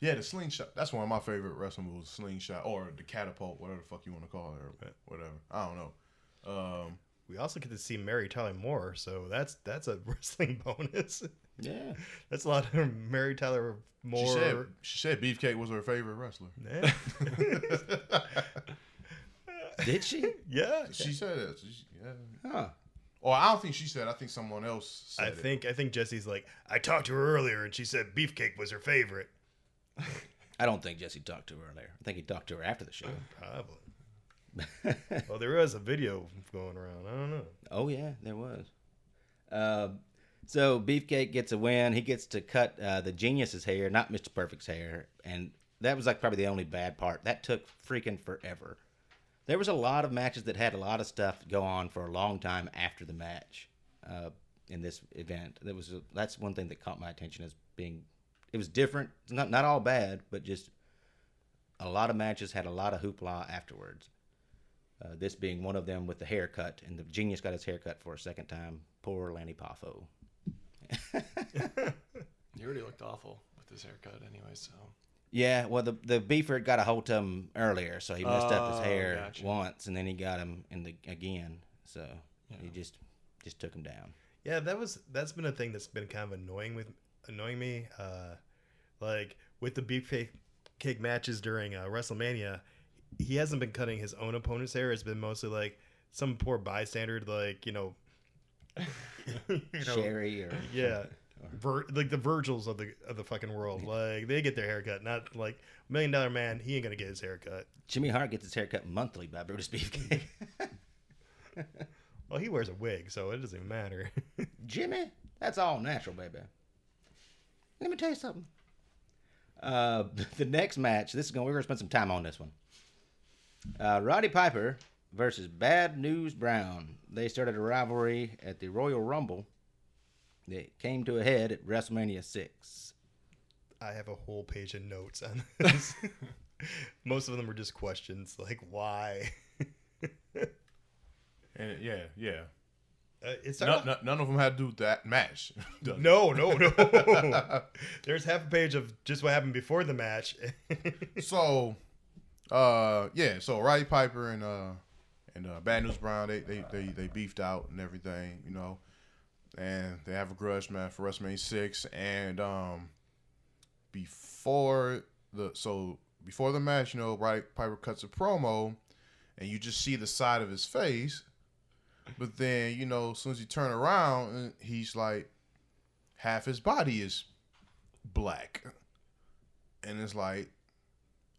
Yeah, the slingshot. That's one of my favorite wrestling moves, slingshot or the catapult, whatever the fuck you want to call it, or whatever. I don't know. Um, We also get to see Mary Tyler Moore, so that's that's a [laughs] wrestling bonus. Yeah. That's a lot of Mary Tyler Moore. she said she said Beefcake was her favorite wrestler. Yeah. [laughs] Did she? yeah. She said it. She- yeah. Huh. Or I don't think she said. I think someone else said I it. think I think Jesse's like I talked to her earlier and she said beefcake was her favorite. I don't think Jesse talked to her earlier. I think he talked to her after the show. Probably. Well, there was a video going around. I don't know. Oh yeah, there was. Uh, so Beefcake gets a win. He gets to cut uh, the genius's hair, not Mr. Perfect's hair, and that was like probably the only bad part. That took freaking forever. There was a lot of matches that had a lot of stuff go on for a long time after the match. Uh, in this event, that was that's one thing that caught my attention as being it was different. Not not all bad, but just a lot of matches had a lot of hoopla afterwards. Uh, this being one of them with the haircut, and the genius got his haircut for a second time. Poor Lanny Poffo. [laughs] He already looked awful with his haircut, anyway. So Yeah, well, the the beefer got a hold of him earlier, so he messed up his Oh, hair gotcha. once, and then he got him in the again. So he just just took him down. Yeah, that was that's been a thing that's been kind of annoying with annoying me. Uh, like with the beefcake cake matches during uh, WrestleMania, he hasn't been cutting his own opponent's hair. It's been mostly like some poor bystander, like you know, [laughs] you know, Sherri or yeah, [laughs] Vir- like the Virgils of the of the fucking world. Like they get their haircut, not like Million Dollar Man. He ain't gonna get his haircut. Jimmy Hart gets his haircut monthly by Brutus Beefcake. [laughs] Well, he wears a wig, so it doesn't even matter. Jimmy, that's all natural, baby. Let me tell you something. Uh, the next match, this is going. We're gonna spend some time on this one. Uh, Roddy Piper versus Bad News Brown. They started a rivalry at the Royal Rumble, It came to a head at WrestleMania 6. I have a whole page of notes on this. [laughs] Most of them are just questions like why. [laughs] And yeah, yeah. Uh, it's None, none, none of them had to do with that match. [laughs] no, no, no. There's half a page of just what happened before the match. So, uh, yeah. So Roddy Piper and uh and uh, Bad News Brown they, they they they beefed out and everything, you know, and they have a grudge match for WrestleMania six. And um, before the so before the match, you know, Roddy Piper cuts a promo, and you just see the side of his face. But then, you know, as soon as you turn around, uh, he's like, half his body is black. And it's like,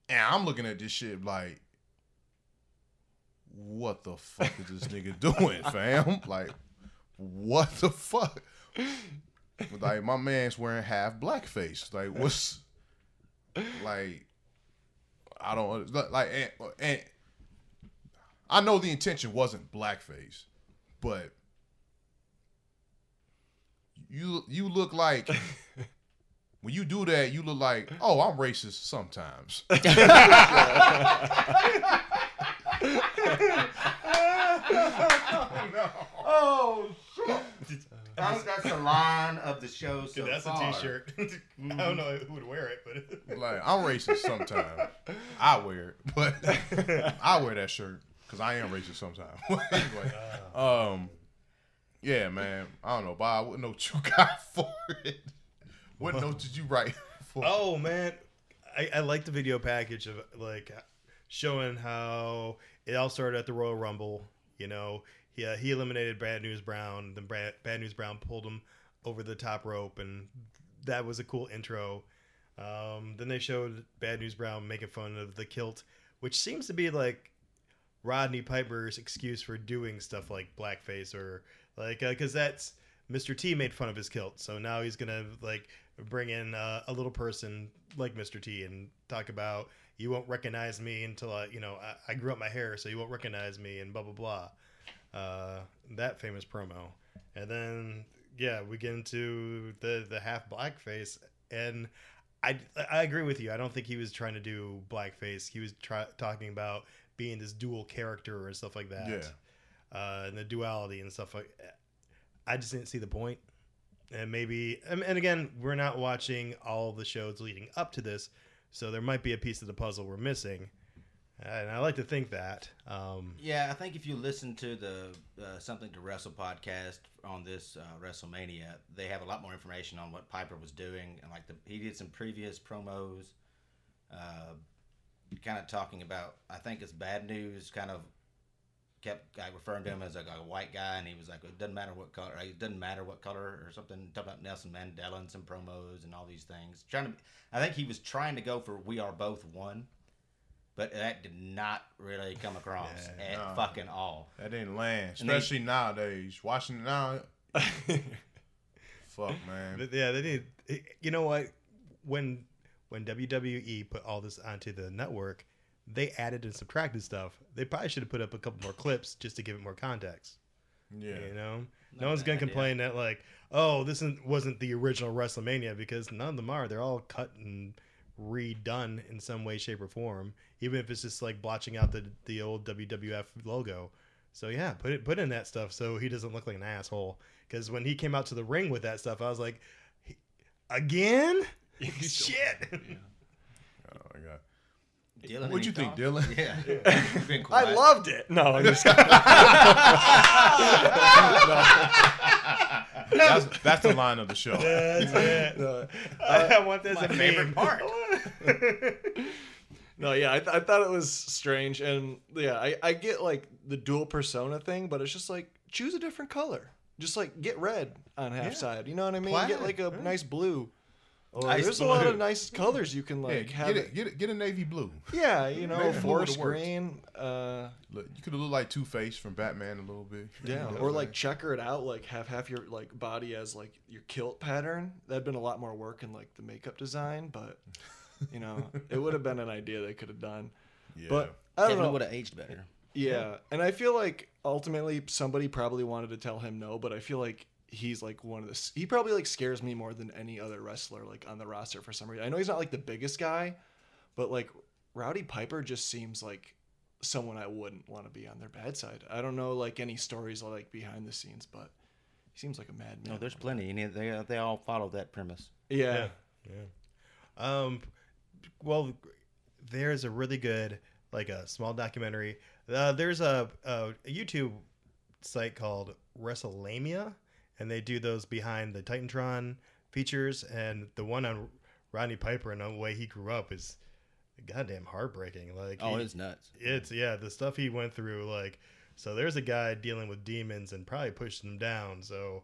and I'm looking at this shit like, what the fuck is this nigga doing, [laughs] fam? Like, what the fuck? Like, my man's wearing half blackface. Like, what's, like, I don't, like, and, and I know the intention wasn't blackface, but you you look like [laughs] when you do that, you look like oh I'm racist sometimes. [laughs] [laughs] Oh, shit. I think that's the line of the show so Dude, that's far. a t-shirt. [laughs] I don't know who would wear it, but like I'm racist sometimes. I wear it, but I wear that shirt because I am racist sometimes. anyway, um, yeah, man. I don't know, Bob. What note you got for it? What note did you write [laughs] for? Oh man, I, I like the video package of like showing how it all started at the Royal Rumble. You know, he uh, he eliminated Bad News Brown. Then Bad, Bad News Brown pulled him over the top rope, and that was a cool intro. Um, then they showed Bad News Brown making fun of the kilt, which seems to be like Rodney Piper's excuse for doing stuff like blackface or like because that's Mr. T made fun of his kilt, so now he's gonna like bring in uh, a little person like Mr. T and talk about you won't recognize me until I, you know, I, I grew up my hair, so you won't recognize me, and blah blah blah. Uh, that famous promo, and then yeah, we get into the the half blackface, and I I agree with you. I don't think he was trying to do blackface. He was try, talking about being this dual character or stuff like that. Yeah. Uh, and the duality and stuff like. I just didn't see the point and maybe and again we're not watching all the shows leading up to this so there might be a piece of the puzzle we're missing and i like to think that um, Yeah, I think if you listen to the uh, Something to Wrestle podcast on this uh, WrestleMania, they have a lot more information on what Piper was doing, and like the he did some previous promos, uh, kind of talking about. I think it's bad news. Kind of kept like referring to him as like a white guy, and he was like, it doesn't matter what color. It doesn't matter what color or something. Talking about Nelson Mandela and some promos and all these things. Trying to, I think he was trying to go for "We are both one." But that did not really come across Yeah, at no. fucking all. That didn't land, And they- especially nowadays. Watching it now, [laughs] fuck man. but yeah they did. you know what when when wwe put all this onto the network they added and subtracted stuff they probably should have put up a couple more clips just to give it more context. Yeah, you know? Not no one's gonna idea. complain that like oh this wasn't the original wrestlemania because none of them are. They're all cut and redone in some way shape or form even if it's just like blotching out the the old wwf logo. So yeah put it put in that stuff so he doesn't look like an asshole. Because when he came out to the ring with that stuff i was like again? [laughs] Shit. [laughs] [laughs] Oh my god. Dylan, What'd any you think, thoughts? Dylan? Yeah, [laughs] You've I loved it. No, I'm just [laughs] That's that's the line of the show. that's it no, I, uh, want this my favorite [laughs] part. no, yeah, I, th- I thought it was strange, and yeah, I, I get like the dual persona thing, but it's just like choose a different color. Just like get red on half Yeah. side. You know what I mean? Plaid, Get like a yeah. nice blue. Or Nice there's a lot of nice colors you can Yeah, like get have. it, get it, get a navy blue. Yeah, you know, Maybe blue forest green. Uh, Look, you could have looked like Two Face from Batman a little bit. yeah, You know or what like I'm checker it out, like have half your like body as like your kilt pattern. That'd been a lot more work in like the makeup design, but you know, [laughs] it would have been an idea they could have done. saying? But I don't Definitely know. would have aged better. Yeah, and I feel like ultimately somebody probably wanted to tell him no, but I feel like he's like one of the he probably like scares me more than any other wrestler like on the roster for some reason. I know he's not like the biggest guy, but like Rowdy Piper just seems like someone I wouldn't want to be on their bad side. I don't know like any stories like behind the scenes, but he seems like a madman. No, there's plenty, and they they all follow that premise. yeah. Yeah. Um, well, there's a really good, like a small documentary. Uh, there's a, a, a YouTube site called WrestleLamia, and they do those behind the Titantron features. And the one on Rodney Piper and the way he grew up is goddamn heartbreaking. Like, Oh, he- it's nuts. it's yeah, the stuff he went through. Like, so there's a guy dealing with demons and probably pushing them down. So,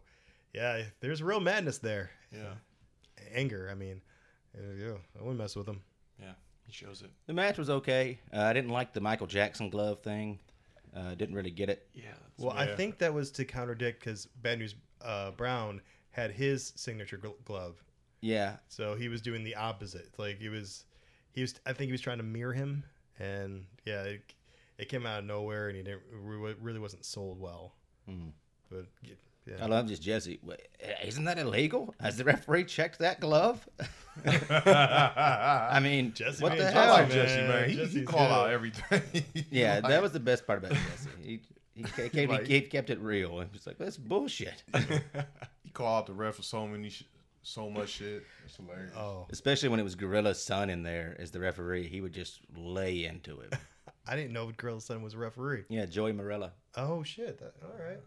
yeah, there's real madness there. Yeah. [laughs] Anger. I mean, yeah, I wouldn't mess with him. Yeah. He shows it. The match was okay. Uh, I didn't like the Michael Jackson glove thing. Uh, didn't really get it. Yeah. That's, Well, I think that was to contradict because Bad News uh, Brown had his signature gl- glove, Yeah, so he was doing the opposite. Like he was, he was. I think he was trying to mirror him, and yeah, it, it came out of nowhere, and he didn't re- really wasn't sold well. Mhm. But yeah, I love this Jesse. Isn't that illegal? Has the referee checked that glove? [laughs] [laughs] I mean, Jesse what being the Jesse, I hell? like. Jesse, man. He, he Jesse's call good. out everything. [laughs] Yeah, Like, that was the best part about Jesse. He, he, [laughs] kept, he, Like- he kept it real. He was like, "That's bullshit." [laughs] he called out the ref for so many, sh- so much shit. It's hilarious. Oh, Especially when it was Gorilla's son in there as the referee, he would just lay into it. [laughs] I didn't know Gorilla Son was a referee. Yeah, Joey Marella. Oh shit! That, all right.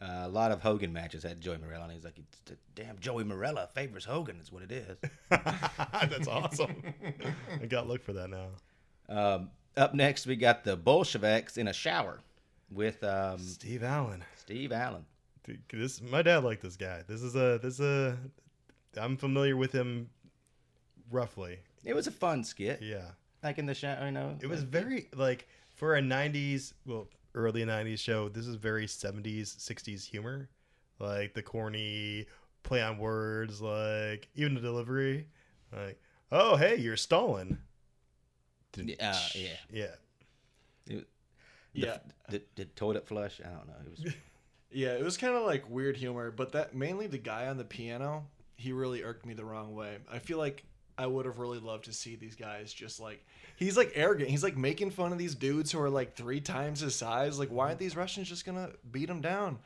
Uh, a lot of Hogan matches had Joey Marella, and he's like, "It's the "Damn, Joey Marella favors Hogan." Is what it is. That's awesome. I got to look for that now. Um, up next, we got the Bolsheviks in a shower with um, Steve Allen. Steve Allen. Dude, this my dad liked this guy. This is a this is a I'm familiar with him roughly. It was a fun skit, Yeah. like in the shower. You know, It was very like for a 90s, well, early 90s show, this is very 70s, 60s humor. Like the corny play on words, like even the delivery. Like, "Oh, hey, you're stolen." Uh, yeah. Yeah. It- Yeah. the, the toilet flush. I don't know. It was [laughs] Yeah, it was kind of like weird humor, but that mainly the guy on the piano, he really irked me the wrong way. I feel like I would have really loved to see these guys just like he's like arrogant. He's like making fun of these dudes who are like three times his size. Like, why aren't these Russians just gonna beat him down?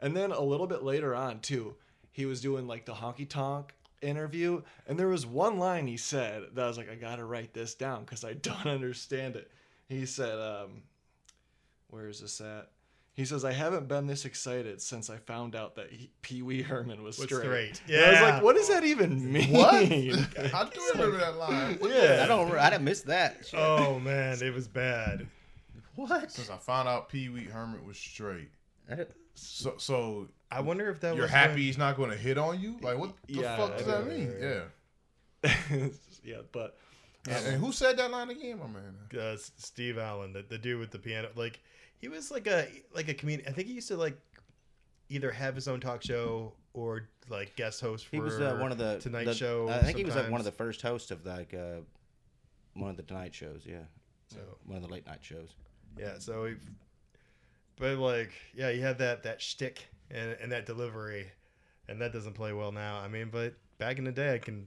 And then a little bit later on too, he was doing like the honky tonk interview, and there was one line he said that I was like, I gotta write this down because I don't [laughs] understand it. He said, um, "Where is this at?" He says, "I haven't been this excited since I found out that he, Pee Wee Herman was Was straight." straight. And I was like, "What does that even mean?" What? I do [laughs] remember that line. What Yeah. I don't. I didn't miss that. Shit. Oh man, it was bad. what? Since I found out Pee Wee Herman was straight, so so I wonder if that was you're was happy when- he's not going to hit on you? Like what the Yeah, fuck does I that know. mean? Yeah. yeah, [laughs] but And, and who said that line again, my man? uh, Steve Allen, the, the dude with the piano. Like he was like a like a comedian. I think he used to like either have his own talk show or like guest host for He was uh, one of the Tonight the- Show. I think he was like one of the first hosts of like uh, one of the Tonight shows. Yeah, So one of the late night shows. yeah, so he, but like yeah, he had that that shtick and, and that delivery, and that doesn't play well now. I mean, but back in the day, I can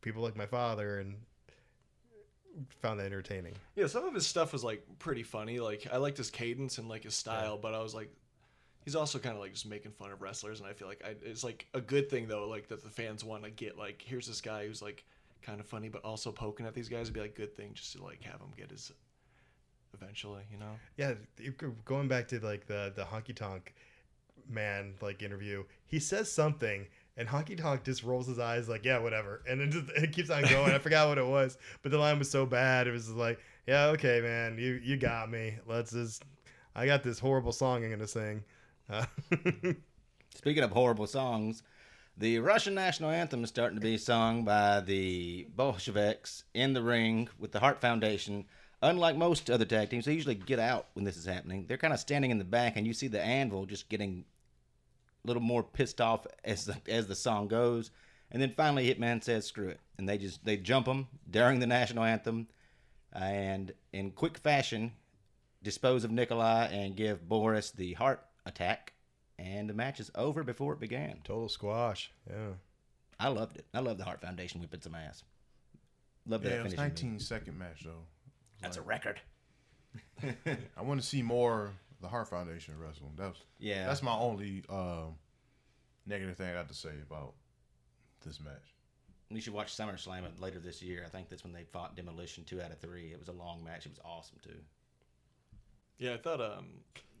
people like my father and found that entertaining. yeah, some of his stuff was like pretty funny. Like I liked his cadence and like his style, but I was like, he's also kind of like just making fun of wrestlers, and I feel like I, it's like a good thing though, like that the fans want to get like here's this guy who's like kind of funny, but also poking at these guys would be like good thing just to like have him get his eventually, you know. Yeah, going back to like the the honky tonk man like interview, he says something and honky tonk just rolls his eyes like yeah whatever, and then just [laughs] it keeps on going. I forgot what it was, but the line was so bad it was like yeah okay man you you got me. Let's just I got this horrible song I'm gonna sing. Uh, [laughs] Speaking of horrible songs, the Russian national anthem is starting to be sung by the Bolsheviks in the ring with the Hart Foundation. Unlike most other tag teams, they usually get out when this is happening. They're kind of standing in the back, and you see the anvil just getting little more pissed off as the, as the song goes. And then finally, Hitman says, "Screw it," and they just they jump him during the national anthem, and in quick fashion, dispose of Nikolai and give Boris the Hart Attack, and the match is over before it began. Total squash. Yeah. I loved it. I love the Hart Foundation whipping some ass. Love that Yeah, it was finishing move. 19 second match though. That's a record. [laughs] I want to see more of the Hart Foundation wrestling. That's Yeah. That's my only um, negative thing I have to say about this match. You should watch SummerSlam later this year. I think that's when they fought Demolition two out of three. It was a long match. It was awesome too. Yeah, I thought um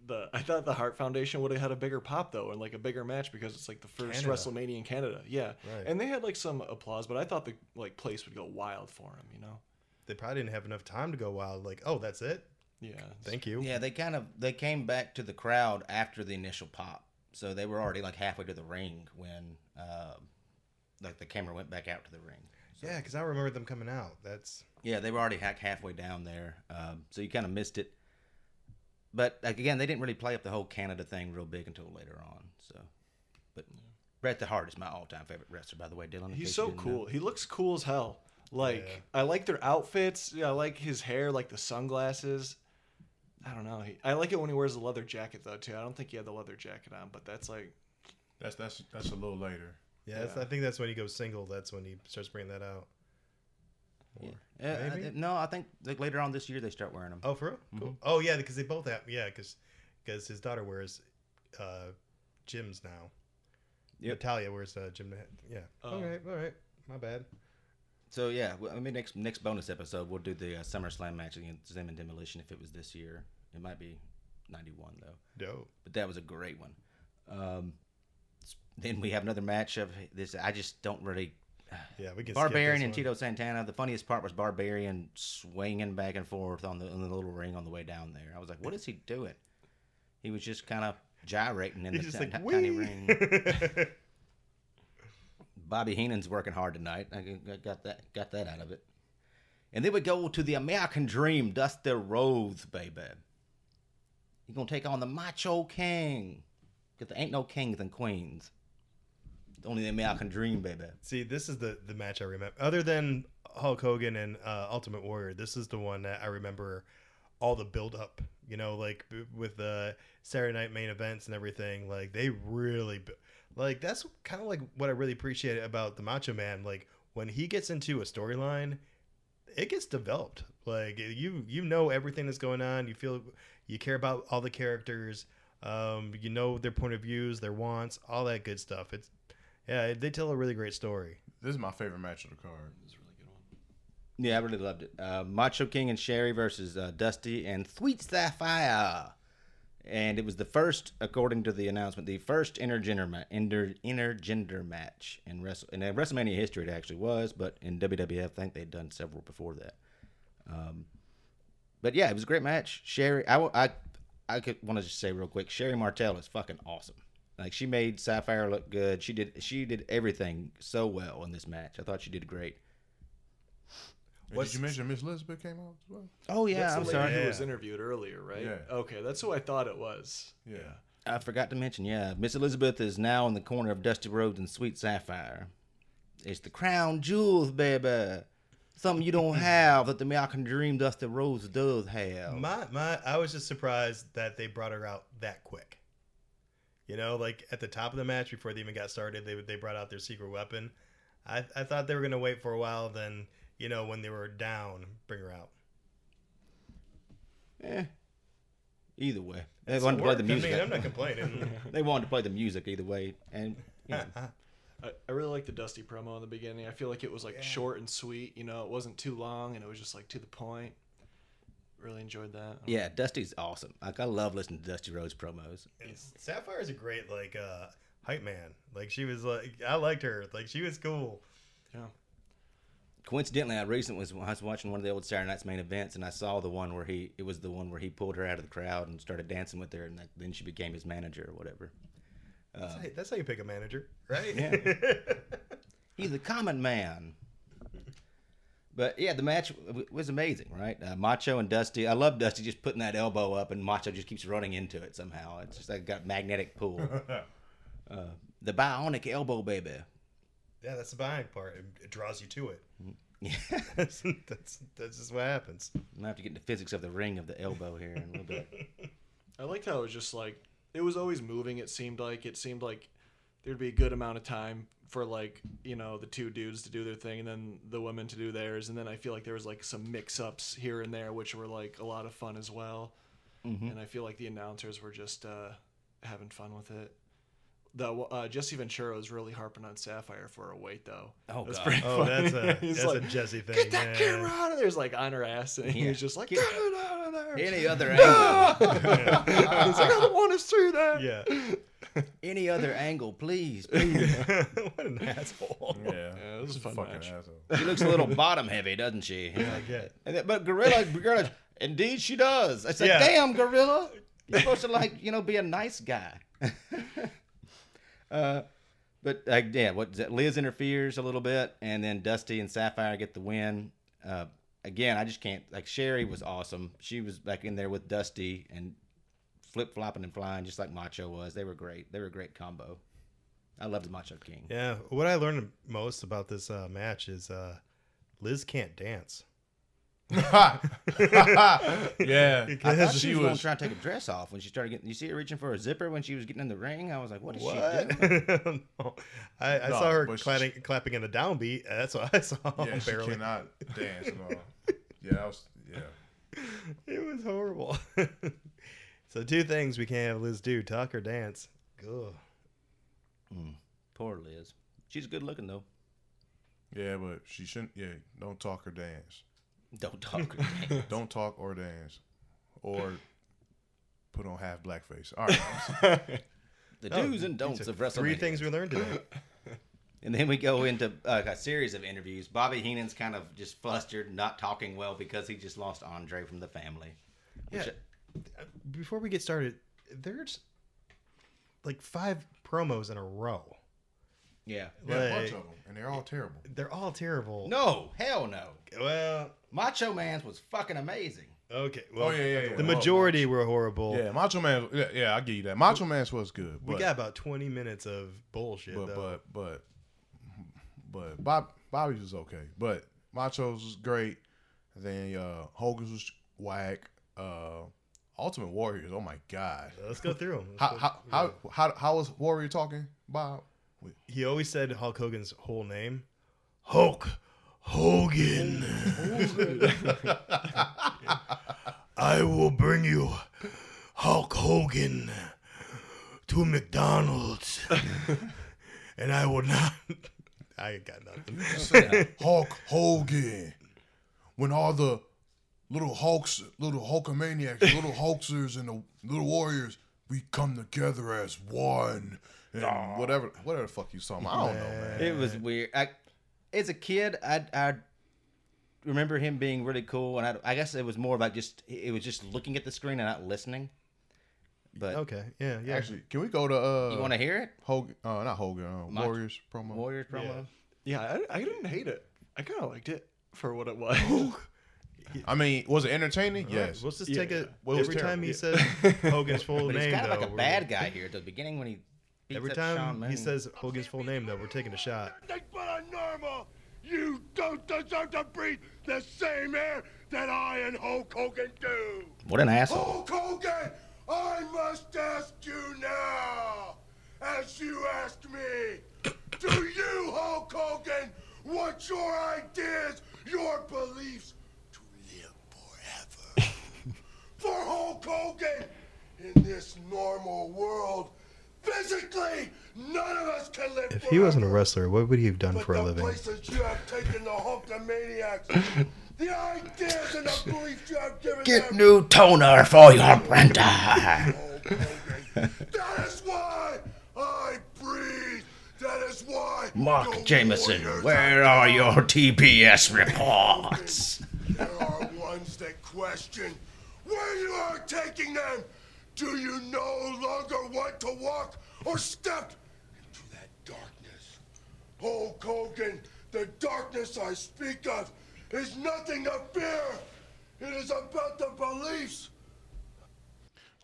the I thought the Hart Foundation would have had a bigger pop though, and like a bigger match because it's like the first Canada. WrestleMania in Canada. Yeah, Right. and they had like some applause, but I thought the like place would go wild for him. You know? They probably didn't have enough time to go wild. Like, oh, that's it. Yeah. Thank you. Yeah, they kind of they came back to the crowd after the initial pop, so they were already like halfway to the ring when uh, like the camera went back out to the ring. Yeah, because I remember them coming out. That's Yeah, they were already hack halfway down there, um, so you kind of missed it. But like, again, they didn't really play up the whole Canada thing real big until later on. So, but Bret the Hart is my all-time favorite wrestler, by the way, Dylan. He's so you didn't know. cool. He looks cool as hell. Like Yeah. I like their outfits. Yeah, I like his hair, like the sunglasses. I don't know. He, I like it when he wears the leather jacket though too. I don't think he had the leather jacket on, but that's like That's that's that's a little later. yeah. That's, I think that's when he goes single. That's when he starts bringing that out. Yeah. Uh, I- no, I think like later on this year they start wearing them. Oh, for real? Cool. Oh, yeah, because they both have. Yeah, because because his daughter wears uh, Jim's now. Yep. Natalya wears uh, Jim. Yeah. Oh. all right. All right. My bad. So yeah, well, I mean next next bonus episode we'll do the uh, SummerSlam match against them and Demolition if it was this year. It might be '91 though, Dope. but that was a great one. Um, then we have another match of this. I just don't really. [sighs] Yeah, we can. Barbarian and. Tito Santana. The funniest part was Barbarian swinging back and forth on the on the little ring on the way down there. I was like, what is he doing? He was just kind of gyrating in He's the just ti- like, ti- tiny ring. [laughs] Bobby Heenan's working hard tonight. I got that got that out of it. And then we go to the American Dream, Dusty Rhodes, baby. He's gonna take on the Macho King. Cause there ain't no kings and queens. It's only the American Dream, baby. See, this is the the match I remember. Other than Hulk Hogan and uh, Ultimate Warrior, this is the one that I remember all the build up. You know, like with the Saturday Night main events and everything. Like they really, like that's kind of like what I really appreciate about the Macho Man. Like when he gets into a storyline, it gets developed. Like you you know everything that's going on. You feel you care about all the characters. Um, you know their point of views, their wants, all that good stuff. It's yeah, they tell a really great story. This is my favorite match of the card. it's a really good one. Yeah, I really loved it. Uh, Macho King and Sherri versus uh, Dusty and Sweet Sapphire. And it was the first, according to the announcement, the first intergender ma- inter, intergender match in Wrestle in WrestleMania history. It actually was, but in WWF, I think they'd done several before that. Um, but yeah, it was a great match. Sherri, I I could want to just say real quick, Sherri Martel is fucking awesome. Like she made Sapphire look good. She did she did everything so well in this match. I thought she did great. And What's- Did you mention Miss Elizabeth came out as well? Oh yeah, That's I'm the sorry. who Yeah. was interviewed earlier, right? Yeah. Okay, that's who I thought it was. Yeah. I forgot to mention, yeah, Miss Elizabeth is now in the corner of Dusty Rhodes and Sweet Sapphire. It's the crown jewels, baby. Something you don't [clears throat] have that the American Dream Dusty Rhodes does have. My my, I was just surprised that they brought her out that quick. You know, like at the top of the match before they even got started, they they brought out their secret weapon. I I thought they were gonna wait for a while, then you know when they were down, bring her out. Eh. Either way, they It's wanted to a play the music. I mean, I'm not complaining. [laughs] they wanted to play the music either way, and you know, [laughs] I, I really like the Dusty promo in the beginning. I feel like it was like short and sweet. You know, it wasn't too long, and it was just like to the point. Really enjoyed that. yeah, Dusty's awesome. Like I love listening to Dusty Rhodes promos. And Sapphire is a great like uh hype man. Like she was like I liked her. Like she was cool. Yeah. Coincidentally, I recently was, I was watching one of the old Saturday Night's main events, and I saw the one where he it was the one where he pulled her out of the crowd and started dancing with her, and that, then she became his manager or whatever. That's, how, that's how you pick a manager, right? Yeah. [laughs] He's a common man. But yeah, the match w- was amazing, right? Uh, Macho and Dusty. I love Dusty just putting that elbow up, and Macho just keeps running into it somehow. It's just like got magnetic pull. [laughs] uh, the bionic elbow, baby. Yeah, that's the buying part. It, it draws you to it. [laughs] Yeah, that's, that's that's just what happens. I'm gonna have to get into physics of the ring of the elbow here in a little bit. [laughs] I liked how it was just like it was always moving. It seemed like it seemed like there'd be a good amount of time for like you know the two dudes to do their thing and then the women to do theirs, and then I feel like there was like some mix ups here and there, which were like a lot of fun as well. And I feel like the announcers were just uh, having fun with it. The uh, Jesse Ventura was really harping on Sapphire for a wait though. Oh, That's God. pretty Oh, funny. that's a [laughs] that's like, a Jesse thing. Get that yeah. camera out of there! It's like on her ass, and he Yeah. was just like, Get- get it out of there! Any other [laughs] angle? He's like, I don't want to see that. Yeah. [laughs] any other angle, please, please. what an asshole. Yeah, Yeah, this was a fun fucking match. asshole. She looks a little bottom heavy, doesn't she? Yeah. And then- but Gorilla, Gorilla, indeed she does. I said, Yeah. damn, Gorilla, you're supposed to like, you know, be a nice guy. Uh, but uh, yeah, what that? Liz interferes a little bit, and then Dusty and Sapphire get the win. Uh, again, I just can't like Sherri was awesome. She was back in there with Dusty and flip flopping and flying just like Macho was. They were great. They were a great combo. I loved Macho King. Yeah. What I learned most about this uh, match is uh, Liz can't dance. [laughs] yeah, [laughs] I thought she, she was, gonna try to take a dress off when she started getting. You see her reaching for a zipper when she was getting in the ring. I was like, "What is she doing?" [laughs] No. I, I No, saw her but she- clapping, clapping in a downbeat. That's what I saw. Yeah, she barely. cannot dance. No. Yeah, that was. Yeah, It was horrible. so two things we can't have Liz do: talk or dance. Ugh. Hmm. Poor Liz. She's good looking though. yeah, but she shouldn't. Yeah, don't talk or dance. Don't talk. [laughs] [laughs] Don't talk or dance, or put on half blackface. All right. [laughs] the Oh, do's and don'ts of WrestleMania. Three things we learned today. And then we go into uh, a series of interviews. Bobby Heenan's kind of just flustered, not talking well because he just lost Andre from the family. Which, Yeah. Before we get started, there's like five promos in a row. Yeah. Yeah, a bunch of them, and they're all terrible. They're all terrible. No, hell no. Well, Macho Man's was fucking amazing. okay. Well, Oh yeah, yeah, yeah. The majority were horrible. Yeah, Macho Man. Yeah, yeah I give you that. Macho Man's was good. We got about 20 minutes of bullshit, but though. but but but Bob Bobby's was okay, but Macho's was great. Then uh, Hogan's was whack. Uh, Ultimate Warriors. Oh my god. Let's go through them. How how how how, how was Warrior talking, Bob? He always said Hulk Hogan's whole name. Hulk Hogan. [laughs] I will bring you Hulk Hogan to McDonald's. [laughs] and I will not. I got nothing. [laughs] Hulk Hogan. When all the little Hulks, little Hulkamaniacs, little Hulksers, and the little Warriors, we come together as one. And whatever, whatever the fuck you saw, I don't know, man. It was weird. I, as a kid, I, I remember him being really cool, and I, I guess it was more about just it was just looking at the screen and not listening. But Okay, yeah, yeah. Actually, can we go to uh? you want to hear it? Hogan? Uh, not Hogan. Uh, Macho- Warriors promo. Warriors promo. Yeah, I, I didn't hate it. I kind of liked it for what it [laughs] was. I mean, was it entertaining? All right, Yes. let's just Yeah. take it Well, every time he terrible. says [laughs] Hogan's full But name. he's kind of like a bad guy here at the beginning when he beats Every up Shawn time he says Hogan's full name, though, we're taking a shot. Nothing but a normal. You don't deserve to breathe the same air that I and Hulk Hogan do. "What an asshole!" Hulk Hogan, I must ask you now, as you asked me, do you, Hulk Hogan, want your ideas, your beliefs to live forever? For Hulk Hogan, in this normal world, physically, none of us can live If he wasn't a wrestler, what would he have done But for a living? the living? places you have taken the Hulkamaniacs, [laughs] the ideas and the beliefs you have given them. new toner for your printer. Hulk that is why I breathe. That is why. Mark Jameson, where are your TPS reports? There are ones that question where you are taking them. Do you no longer want to walk or step into that darkness? Hulk Hogan, the darkness I speak of is nothing to fear. It is about the beliefs.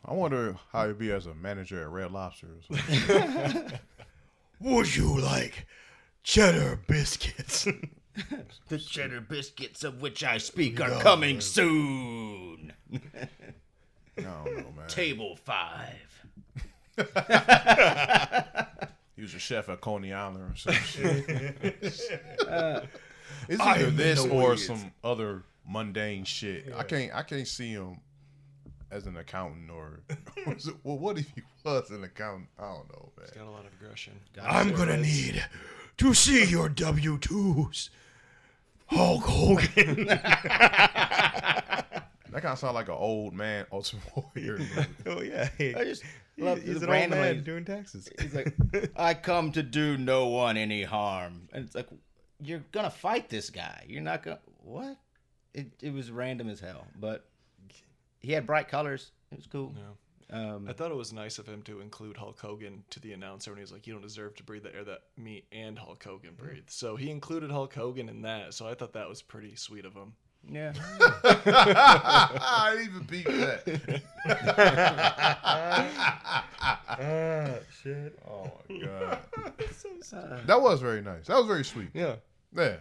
I wonder how he'd be as a manager at Red Lobster. [laughs] Would you like cheddar biscuits? [laughs] The cheddar biscuits of which I speak are coming soon. [laughs] I don't man. Table five. [laughs] He was a chef at Coney Island or some shit. [laughs] it's I either this or Wiz. some other mundane shit. I can't I can't see him as an accountant or well what if he was an accountant? I don't know, man. Got a lot of aggression. I'm gonna need to see your W twos. Hulk Hogan. [laughs] That kind of sound like an old man Ultimate [laughs] Warrior. oh yeah, I just love he's the an old man doing taxes. He's like, [laughs] I come to do no one any harm, and it's like, you're gonna fight this guy. You're not gonna what? It it was random as hell, but he had bright colors. It was cool. Yeah. Um, I thought it was nice of him to include Hulk Hogan to the announcer, and he's like, "You don't deserve to breathe the air that me and Hulk Hogan breathe." So he included Hulk Hogan in that. So I thought that was pretty sweet of him. yeah. [laughs] I didn't even beat that. [laughs] Ah, shit. Oh my god. [laughs] so That was very nice. That was very sweet. Yeah, Yeah.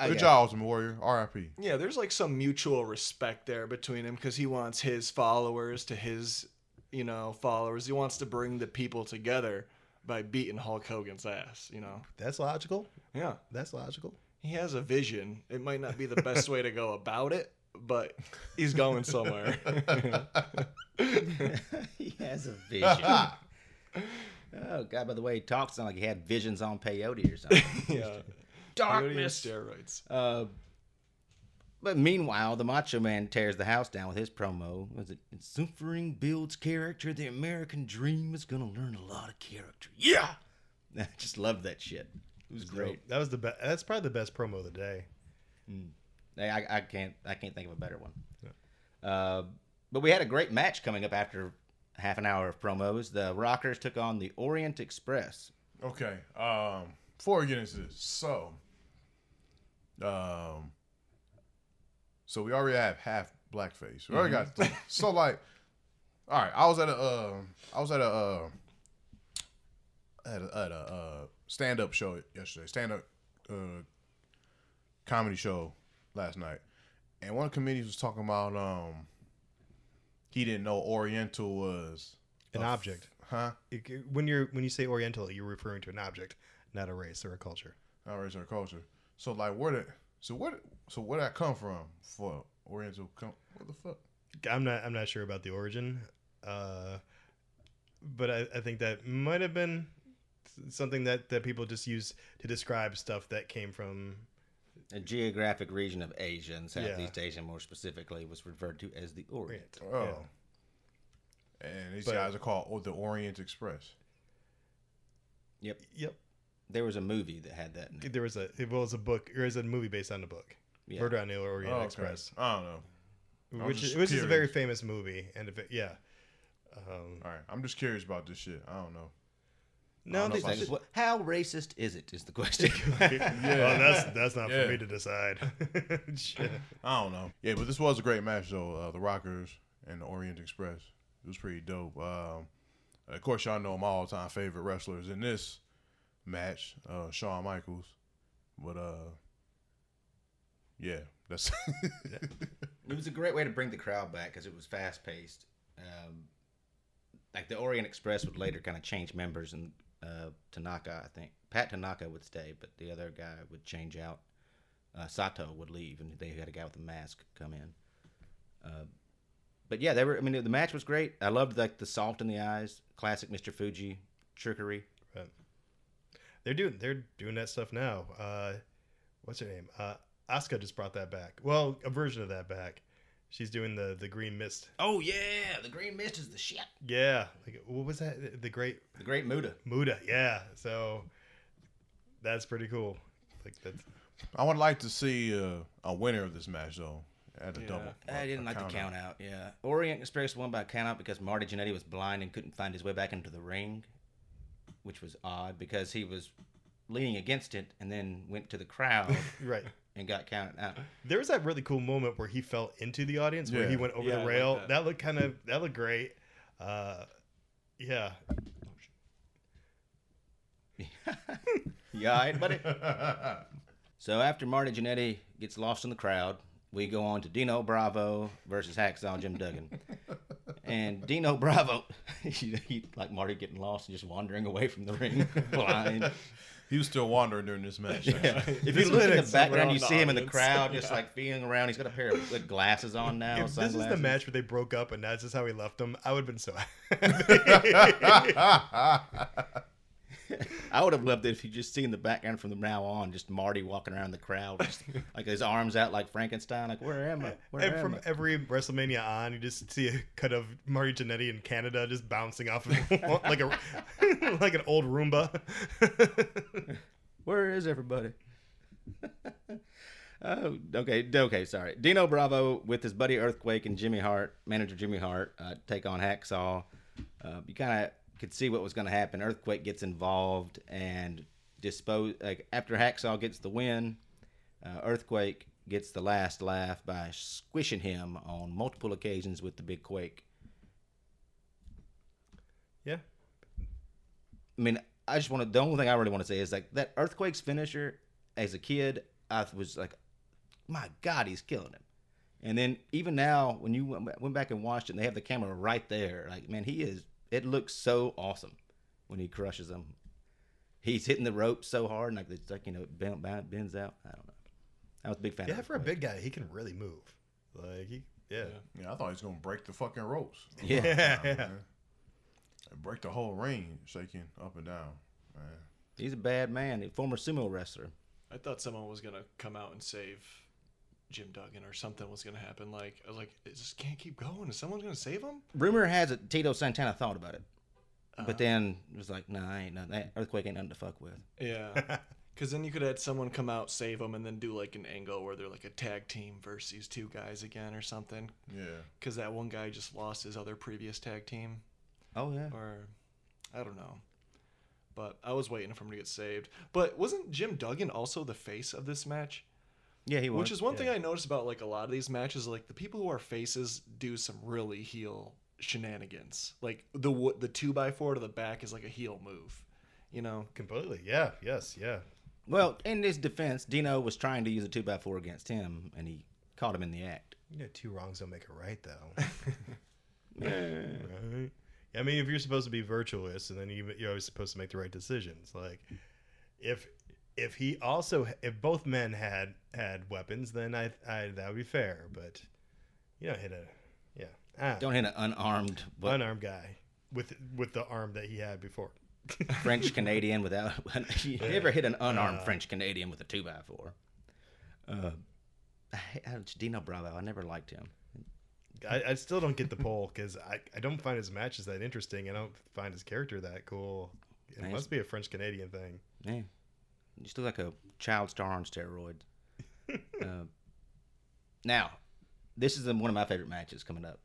I Good got- job, Ultimate Warrior. R.I.P. yeah. There's like some mutual respect there between him because he wants his followers to his, you know, followers. He wants to bring the people together by beating Hulk Hogan's ass. You know. That's logical. Yeah. That's logical. He has a vision. It might not be the best way to go about it, but he's going somewhere. [laughs] he has a vision. [laughs] oh God! By the way, he talks sound like he had visions on peyote or something. [laughs] yeah. Darkness. steroids. Uh, but meanwhile, the Macho Man tears the house down with his promo. Was it suffering builds character? The American dream is gonna learn a lot of character. Yeah, [laughs] I just love that shit. It was great. That was the best. That's probably the best promo of the day. I, I, I can't I can't think of a better one. Uh, but we had a great match coming up after half an hour of promos. The Rockers took on the Orient Express. Okay. Um, before we get into this, so, um, so we already have half blackface. We already got three. so [laughs] like, all right. I was at a, uh, I was at a, uh, at a, at a uh, stand up show yesterday. Stand up, uh, comedy show last night, and one of the comedians was talking about um, he didn't know Oriental was An a f- object. huh? It- When you're when you say Oriental, you're referring to an object, not a race or a culture. our race, our culture. So like, where did so what so where that come from for Oriental? Come what the fuck? I'm not I'm not sure about the origin, uh, but I, I think that might have been something that, that people just use to describe stuff that came from. A geographic region of Asia and Southeast Asia, more specifically, was referred to as the Orient. Oh, and these But- guys are called oh, the Orient Express. Yep. Yep. There was a movie that had that. In it. There was a it was a book or is a movie based on the book. Yeah. Murder on the Orient Oh, okay. Express, I don't know. I which is, which is a very famous movie, and if it, yeah. Um, All right, I'm just curious about this shit. I don't know. no, know they, if just- how racist is it? Is the question. [laughs] Well, that's that's not Yeah. for me to decide. [laughs] Shit. I don't know. Yeah, but this was a great match though. Uh, the Rockers and the Orient Express. It was pretty dope. Um, of course, y'all know my all-time favorite wrestlers in this match, uh, Shawn Michaels. But uh, yeah, that's [laughs] It was a great way to bring the crowd back because it was fast paced. Um, like the Orient Express would later kind of change members, and uh, Tanaka, I think Pat Tanaka would stay, but the other guy would change out. Uh, Sato would leave, and they had a guy with a mask come in. Uh, but yeah, they were. I mean, the match was great. I loved like the salt in the eyes, classic Mr. Fuji trickery. They're doing they're doing that stuff now. Uh, what's her name? Uh, Asuka just brought that back. Well, a version of that back. She's doing the the green mist. Oh yeah, the Green Mist is the shit. Yeah, like what was that? The great The Great Muta. Muta. Yeah, so that's pretty cool. Like that's I would like to see uh, a winner of this match though at a Yeah. double. I didn't like the count out. Yeah, Orient Express won by count out because Marty Jannetty was blind and couldn't find his way back into the ring, which was odd because he was leaning against it and then went to the crowd [laughs] right. and got counted out. There was that really cool moment where he fell into the audience, where Yeah. he went over Yeah, I the like rail. that. that. looked kind of that looked great. Uh, yeah, You all right, buddy? so after Marty Jannetty gets lost in the crowd, we go on to Dino Bravo versus Hacksaw Jim Duggan. and Dino Bravo, [laughs] he, he like Marty getting lost and just wandering away from the ring [laughs] blind. He was still wandering during this match. Yeah. [laughs] If you look in the background, you see the him in the crowd, just like feeling around. He's got a pair of good glasses on now. If this is the match where they broke up and that's just how he left him, I would have been so [laughs] I would have loved it if you just see in the background from now on, just Marty walking around the crowd, just, [laughs] like his arms out like Frankenstein. Like, where am I? Where And am from I? every WrestleMania on, you just see a cut of Marty Jannetty in Canada just bouncing off of [laughs] like a like an old Roomba. Where is everybody? oh, okay, okay, sorry. Dino Bravo with his buddy Earthquake and Jimmy Hart, manager Jimmy Hart, uh, take on Hacksaw. Uh, you kind of could see what was going to happen. Earthquake gets involved and dispose. Like after Hacksaw gets the win, uh, Earthquake gets the last laugh by squishing him on multiple occasions with the big quake. yeah. I mean, I just want to. The only thing I really want to say is like that Earthquake's finisher. As a kid, I was like, my God, he's killing him. And then even now, when you went went back and watched it, and they have the camera right there, like man, he is. It looks so awesome when he crushes them. He's hitting the rope so hard, and like it's like you know, it bend, bend- bends out. I don't know. I was a big fan. Yeah, of for a big guy, he can really move. Like he yeah. Yeah, I thought he was gonna break the fucking ropes. [laughs] Yeah. Yeah. And break the whole ring, shaking up and down. Man. he's a bad man. A former sumo wrestler. I thought someone was gonna come out and save Jim Duggan or something was gonna happen. Like I was like, it just can't keep going. Is someone gonna save him? Rumor has it Tito Santana thought about it, Uh-huh. but then it was like, nah, I ain't nothing. That earthquake ain't nothing to fuck with. Yeah. [laughs] Because then you could have had someone come out, save them, and then do like an angle where they're like a tag team versus these two guys again or something. Yeah. Because that one guy just lost his other previous tag team. Oh yeah. Or I don't know. But I was waiting for him to get saved. But wasn't Jim Duggan also the face of this match? Yeah, he was. Which is one thing I noticed about like a lot of these matches. Like the people who are faces do some really heel shenanigans. Like the the two by four to the back is like a heel move. You know, Completely. Yeah. Yes. Yeah. well, in his defense, Dino was trying to use a two by four against him, and he caught him in the act. You know, two wrongs don't make a right, though. [laughs] [laughs] right? I mean, if you're supposed to be virtuous, and then you, you're always supposed to make the right decisions. Like, if if he also if both men had had weapons, then I, I that would be fair. But you don't hit a yeah ah, Don't hit an unarmed but unarmed guy with with the arm that he had before. [laughs] French Canadian without. [laughs] you ever hit an unarmed French Canadian with a two by four? Uh, I, I, Dino Bravo. I never liked him. I, I still don't get the poll because I, I don't find his matches that interesting. I don't find his character that cool. It Nice. must be a French Canadian thing. Yeah, just look like a child star on steroids. [laughs] uh, now, this is one of my favorite matches coming up.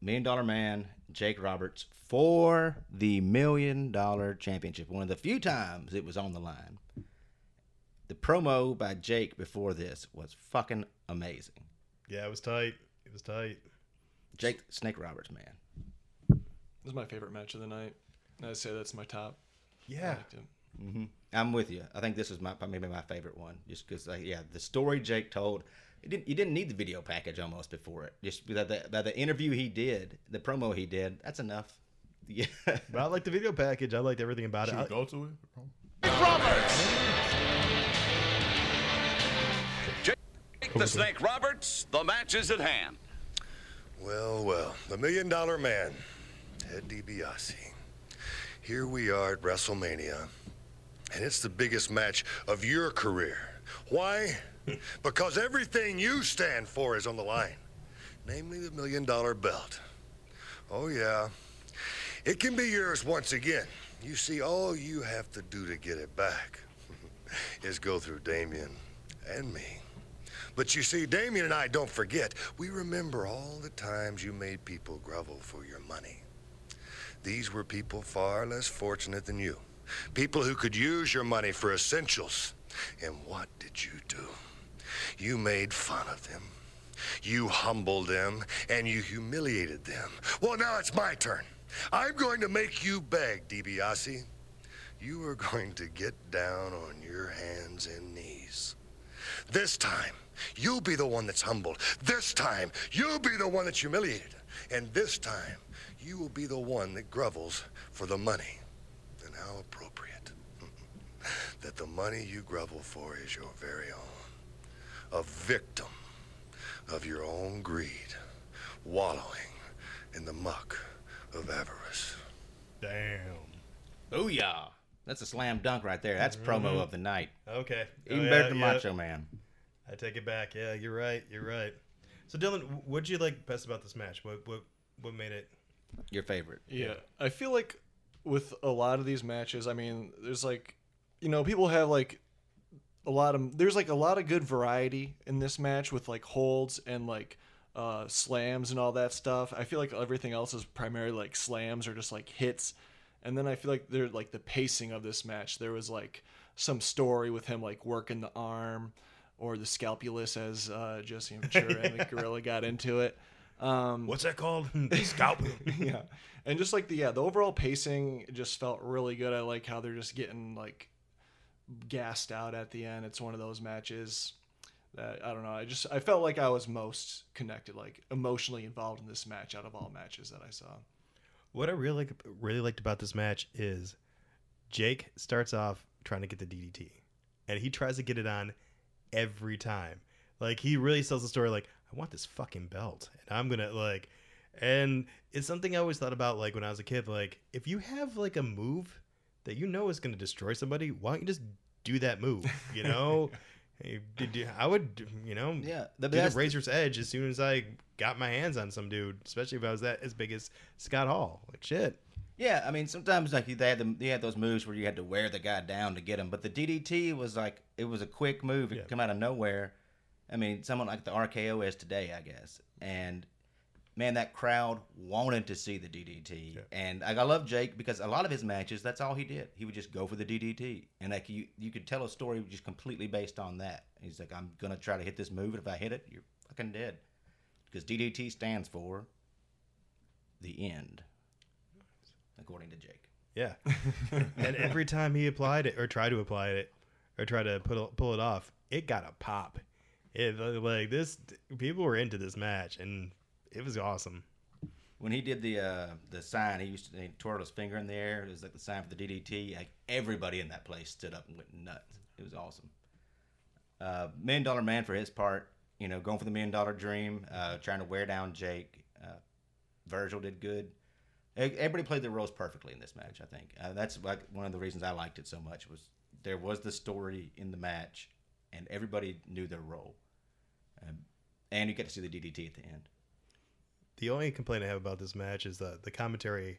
Million Dollar Man, Jake Roberts for the Million Dollar Championship. One of the few times it was on the line. The promo by Jake before this was fucking amazing. Yeah, it was tight. It was tight. Jake Snake Roberts, man. this is my favorite match of the night. I'd say that's my top. I Yeah. Liked it. I'm with you. I think this is my maybe my favorite one, just because like, yeah, the story Jake told. It didn't, you didn't need the video package almost before it. Just by the, by the interview he did, the promo he did, that's enough. [laughs] Yeah. But I liked the video package. I liked everything about Should it. we I- go to it? Jake the Snake Roberts, the match is at hand. Well, well, the million dollar man, Ted DiBiase. Here we are at WrestleMania, and it's the biggest match of your career. Why? [laughs] because everything you stand for is on the line, namely the million dollar belt. Oh, yeah. It can be yours once again. You see, all you have to do to get it back [laughs] is go through Damien and me. But you see, Damien and I don't forget. We remember all the times you made people grovel for your money. These were people far less fortunate than you. People who could use your money for essentials. And what did you do? You made fun of them. You humbled them and you humiliated them. Well, now it's my turn. I'm going to make you beg, DiBiase. You are going to get down on your hands and knees. This time, you'll be the one that's humbled. This time, you'll be the one that's humiliated. And this time, you will be the one that grovels for the money. And how appropriate [laughs] that the money you grovel for is your very own. A victim of your own greed, wallowing in the muck of avarice. Damn. Booyah! That's a slam dunk right there. That's promo mm-hmm. of the night. Okay. Oh, Even yeah, better than yeah. Macho Man. I take it back. Yeah, you're right. You're right. So Dylan, what'd you like best about this match? What what what made it? Your favorite. Yeah. I feel like with a lot of these matches, I mean, there's like, you know, people have like a lot of there's like a lot of good variety in this match with like holds and like uh slams and all that stuff. I feel like everything else is primarily like slams or just like hits. And then I feel like they're like the pacing of this match. There was like some story with him like working the arm or the scalpulus as uh, Jesse Ventura and the [laughs] gorilla got into it. Um, What's that called? [laughs] Scalp. [laughs] yeah and just like the yeah the overall pacing just felt really good i like how they're just getting like gassed out at the end it's one of those matches that i don't know i just i felt like i was most connected like emotionally involved in this match out of all matches that i saw What I really really liked about this match is Jake starts off trying to get the DDT, and he tries to get it on every time. Like he really sells the story. Like I want this fucking belt, and I'm gonna like, and it's something I always thought about. Like when I was a kid, like if you have like a move that you know is gonna destroy somebody, why don't you just do that move? You [laughs] know. Hey, did you- I would, you know, Yeah, the do the razor's edge as soon as I got my hands on some dude, especially if I was that as big as Scott Hall. Like shit. Yeah, I mean sometimes like they had them, they had those moves where you had to wear the guy down to get him, but the DDT was like it was a quick move. It Yeah. come out of nowhere. I mean, someone like the RKO is today, I guess. And man, that crowd wanted to see the DDT. And like, I love Jake because a lot of his matches, that's all he did. He would just go for the DDT, and like you, you could tell a story just completely based on that. He's like, I'm gonna try to hit this move, and if I hit it, you're fucking dead. Because DDT stands for the end, according to Jake. Yeah. [laughs] and every time he applied it or tried to apply it or tried to put pull it off, it got a pop. It like this people were into this match and it was awesome. when he did the uh, the sign, he used to he twirled his finger in the air. It was like the sign for the DDT. Like everybody in that place stood up and went nuts. It was awesome. Uh, million Dollar Man for his part, you know, going for the million dollar dream, uh, trying to wear down Jake. Uh, Virgil did good. Everybody played their roles perfectly in this match. I think uh, that's like one of the reasons I liked it so much was there was the story in the match, and everybody knew their role. Um, and you get to see the DDT at the end. The only complaint I have about this match is the the commentary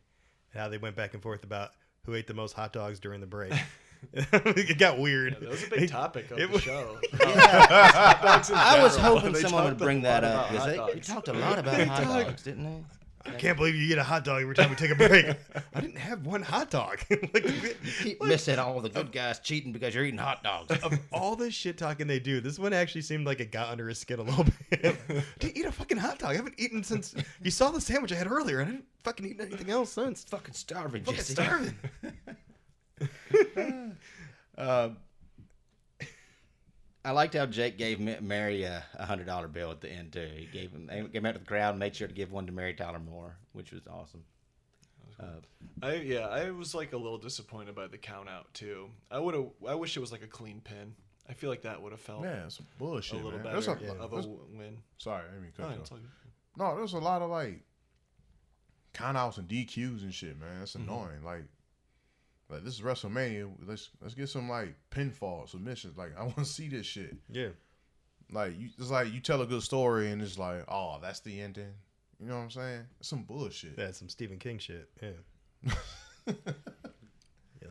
and how they went back and forth about who ate the most hot dogs during the break. [laughs] [laughs] it got weird. that was a big topic of It the was- show [laughs] I was hoping someone would bring that up because hot they, they talked a lot about hot dogs, didn't they? I can't believe you get a hot dog every time we take a break. [laughs] I didn't have one hot dog. [laughs] like, Keep missing all the good guys cheating because you're eating hot dogs. of [laughs] all the shit talking they do, this one actually seemed like it got under his skin a little bit. Didn't eat a fucking hot dog. I haven't eaten since you saw the sandwich I had earlier, and I didn't fucking eat anything else since. fucking starving, Fucking Jesse. starving. Um, I liked how Jake gave Mary a a hundred dollar bill at the end too. He gave him, he came out to the crowd, and made sure to give one to Mary Tyler Moore, which was awesome. I yeah, I was like a little disappointed by the count out too. I would have. I wish it was like a clean pin. I feel like that would have felt Man, some a little man. better There's a, of a there's- win. sorry, I mean, cut it's off. all good. No, there's a lot of like countouts and DQs and shit, man. That's Mm-hmm. annoying. Like, like this is WrestleMania. Let's let's get some like pinfall submissions. Like, I want to [laughs] see this shit. Yeah. Like, you, it's like you tell a good story and it's like, oh, that's the ending. You know what I'm saying? It's some bullshit. That's some Stephen King shit. Yeah. [laughs] you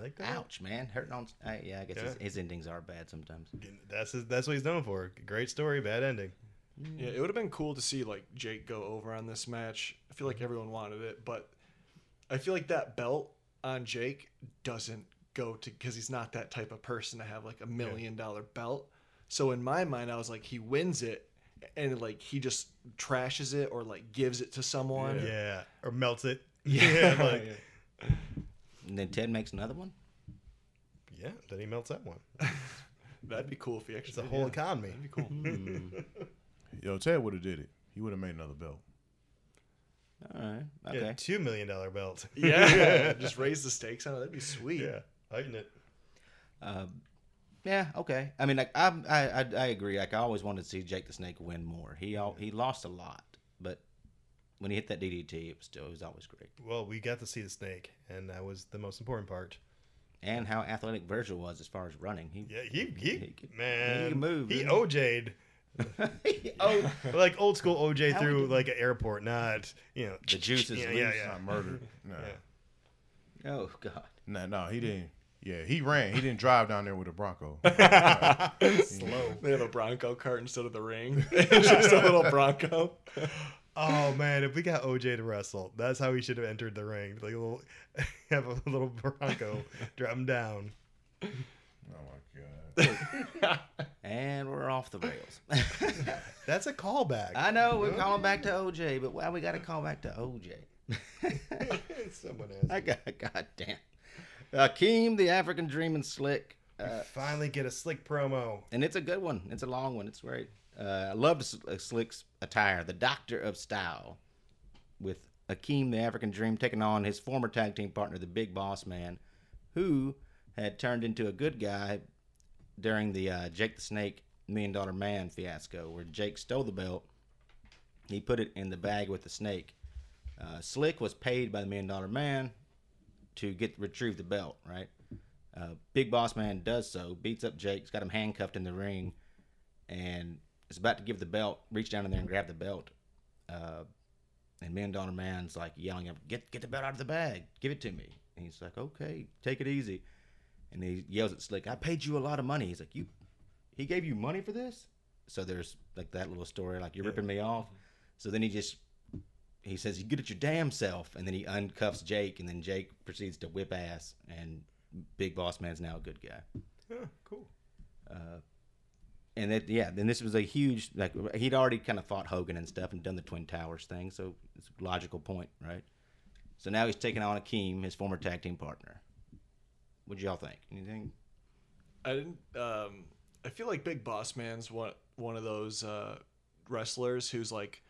like that? Ouch, man, hurting on. I, yeah, I guess his, his endings are bad sometimes. That's his, that's what he's known for. Great story, bad ending. Mm. Yeah, it would have been cool to see like Jake go over on this match. I feel like everyone wanted it, but I feel like that belt on Jake doesn't go to because he's not that type of person to have like a million dollar belt. So in my mind, I was like, he wins it, and like he just trashes it or like gives it to someone. Yeah. Or melts it. [laughs] [laughs] Yeah, like, And then Ted makes another one. yeah. Then he melts that one. [laughs] That'd be cool if he actually. It's a did, whole yeah. economy. That'd be cool. Yo, Ted would have did it. He would have made another belt. All right. Yeah, Okay. two million dollar belt. [laughs] Yeah, [laughs] just raise the stakes on it. That'd be sweet. yeah, heighten it. Um, yeah. Okay. I mean, like, I'm, I, I, I agree. Like, I always wanted to see Jake the Snake win more. He, al- he lost a lot, but when he hit that DDT, it was still, it was always great. Well, we got to see the snake, and that was the most important part. And how athletic Virgil was as far as running. He, Yeah, he he, He could- man, he could move, He didn't OJ'd [laughs] oh, [laughs] like old school OJ How through did- like an airport, not you know The juices Yeah, loose. yeah, It's yeah. not murder. [laughs] No, Yeah. oh God. no, no, he didn't. Yeah, he ran. He didn't drive down there with a Bronco. Slow. They have a Bronco cart instead of the ring. it's just a little Bronco. Oh man, if we got OJ to wrestle, that's how he should have entered the ring. Like a little, have a little Bronco, drop him down. Oh my god. [laughs] And we're off the rails. [laughs] That's a callback. I know we're calling back to OJ, but why we got to call back to OJ? [laughs] Someone has. I got goddamn. Akeem, the African Dream, and Slick, uh, Finally, get a slick promo. and it's a good one. It's a long one. It's great. Uh, I love S- uh, Slick's attire, the Doctor of Style, with Akeem, the African Dream, taking on his former tag team partner, the Big Boss Man, who had turned into a good guy during the uh, Jake the Snake Million Dollar Man fiasco, where Jake stole the belt. He put it in the bag with the snake. Uh, Slick was paid by the Million Dollar Man to get retrieve the belt, right? Uh, Big Boss Man does so, beats up Jake, he's got him handcuffed in the ring, and is about to give the belt, reach down in there and grab the belt. Uh, and Million Dollar Man's like yelling get, get the belt out of the bag, give it to me. And he's like, okay, take it easy. And he yells at Slick, I paid you a lot of money. He's like, you, he gave you money for this? So there's like that little story, like you're ripping me off. So then he just he says, "You get it your damn self," and then he uncuffs Jake, and then Jake proceeds to whip ass, and Big Boss Man's now a good guy. Oh, cool. Uh, and that, yeah, then this was a huge like he'd already kind of fought Hogan and stuff and done the Twin Towers thing, so it's a logical point, right? So now he's taking on Akeem, his former tag team partner. What'd y'all think? Anything? I didn't. Um, I feel like Big Boss Man's one one of those uh, wrestlers who's like,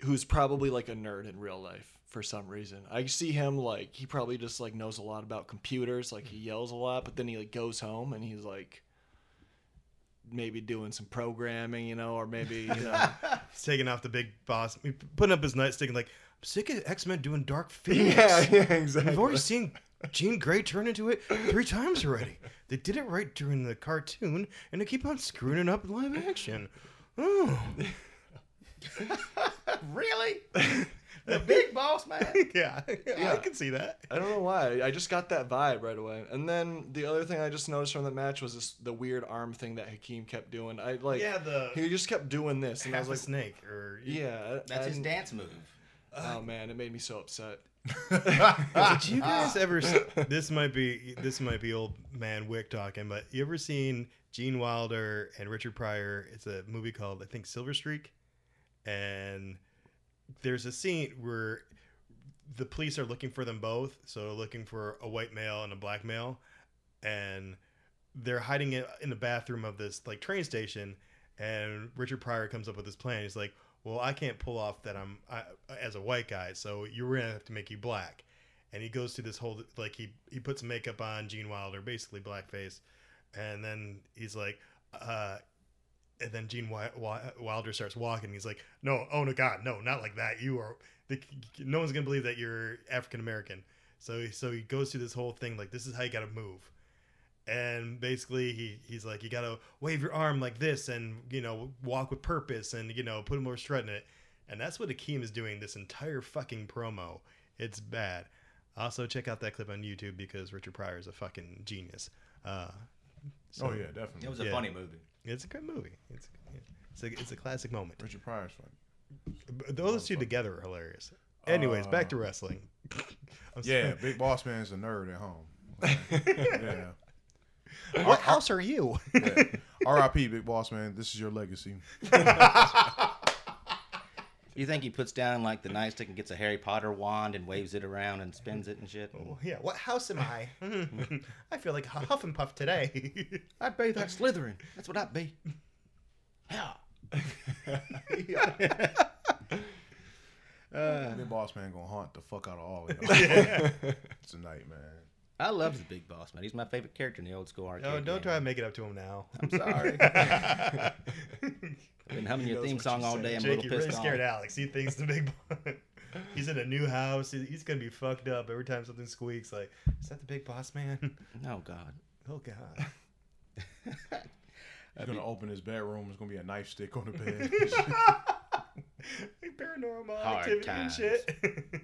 who's probably like a nerd in real life for some reason. I see him like he probably just like knows a lot about computers. Like he yells a lot, but then he like goes home and he's like maybe doing some programming, you know, or maybe you know. [laughs] He's taking off the big boss, putting up his nightstick, and like, I'm sick of X Men doing Dark [laughs] Phoenix. Yeah, yeah, exactly. We've already seen Jean Grey turned into it three times already. They did it right during the cartoon, and they keep on screwing it up in live action. Oh, [laughs] Really? [laughs] the Big Boss Man? [laughs] yeah, I can see that. I don't know why. I just got that vibe right away. And then the other thing I just noticed from the match was this the weird arm thing that Hakeem kept doing. I like Yeah, the he just kept doing this, and I was like, snake, or yeah, That's his dance move. Oh man, it made me so upset. Did you guys [laughs] ever? s- This might be this might be old man Wick talking, but you ever seen Gene Wilder and Richard Pryor? It's a movie called I think Silver Streak, and there's a scene where the police are looking for them both, so looking for a white male and a black male, and they're hiding it in the bathroom of this like train station, and Richard Pryor comes up with this plan. He's like, "Well, I can't pull off that I'm I, as a white guy, so you're gonna have to make you black." And he goes through this whole like he he puts makeup on Gene Wilder, basically blackface, and then he's like, uh, and then Gene Wi- Wi- Wilder starts walking. He's like, "No, oh no, God, no, not like that. You are the, no one's gonna believe that you're African American." So so he goes through this whole thing like, "This is how you gotta move." And basically he he's like you gotta wave your arm like this and you know walk with purpose and you know put more strut in it and that's what Akeem is doing this entire fucking promo it's bad also check out that clip on youtube because richard pryor is a fucking genius uh so oh yeah, definitely. It was a Yeah. funny movie. it's a good movie it's it's a, it's a classic moment Richard Pryor's fun. Those two together are hilarious anyways back to wrestling [laughs] I'm Yeah, sorry. Big Boss Man's a nerd at home. [laughs] yeah. [laughs] what house are you yeah. [laughs] R.I.P. Big Boss Man. This is your legacy. You think he puts down like the nightstick and gets a Harry Potter wand and waves it around and spins it and shit? yeah what house am i [laughs] i feel like huff and puff today I'd be that Slytherin. That's what I'd be. Yeah. Uh, Big Boss Man gonna haunt the fuck out of all of y'all tonight, man. I love the Big Boss Man. He's my favorite character in the old school oh, arcade. Oh, don't game. try to make it up to him now. I'm [laughs] sorry. [laughs] I've been humming your theme song all day. I'm a Jake, little you really pissed scared off. Alex. He thinks the big. Boss. [laughs] he's in a new house. He's gonna be fucked up every time something squeaks. Like, is that the big boss man? Oh God. Oh god. He's gonna open his bedroom. There's gonna be a knife stick on the bed. Paranormal Hard activity times. and shit.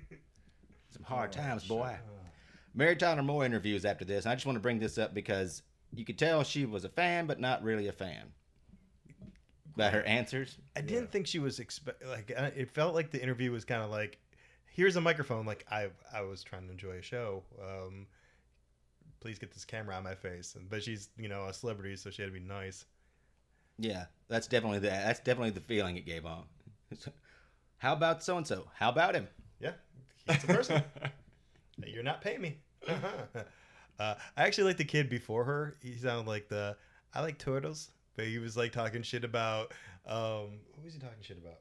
Some hard oh, times, boy. Oh, Mary Tyler Moore interviews after this. I just want to bring this up because you could tell she was a fan, but not really a fan. By her answers. I didn't think she was expect like uh, it felt like the interview was kind of like here's a microphone like I I was trying to enjoy a show um please get this camera on my face and but she's you know a celebrity so she had to be nice Yeah, that's definitely the that's definitely the feeling it gave off. [laughs] How about so and so? How about him? yeah he's a person [laughs] you're not paying me [laughs] uh, I actually like the kid before her he sounded like the I like turtles but he was like talking shit about um who was he talking shit about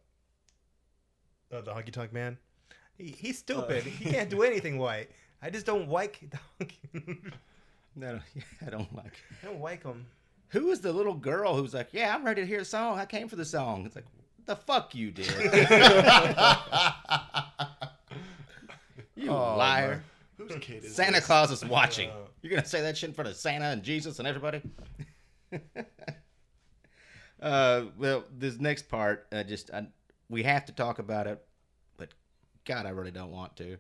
uh, the honky tonk man he, he's stupid he can't do anything white I just don't like the [laughs] honky No, I don't like. I don't like him. Who was the little girl who was like, "Yeah, I'm ready to hear the song. I came for the song." It's like, the fuck you did. [laughs] you Oh, liar. Whose [laughs] kid is Santa this? Claus is watching. You're gonna say that shit in front of Santa and Jesus and everybody. [laughs] uh, well, this next part, uh, just I, we have to talk about it, but God, I really don't want to.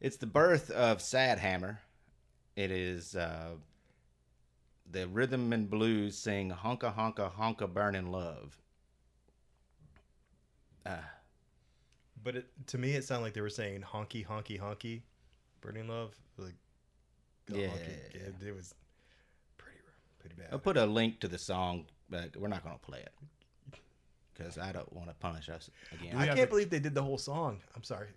It's the birth of Sad Hammer. It is uh, the rhythm and blues sing "Honka Honka Honka Burning Love." Uh, But it, to me, it sounded like they were saying honky, honky, honky, burning love. Like, the Yeah. honky. It, it was pretty, pretty bad. I'll put a link to the song, but we're not gonna play it because I don't want to punish us again. I can't to- believe they did the whole song. I'm sorry.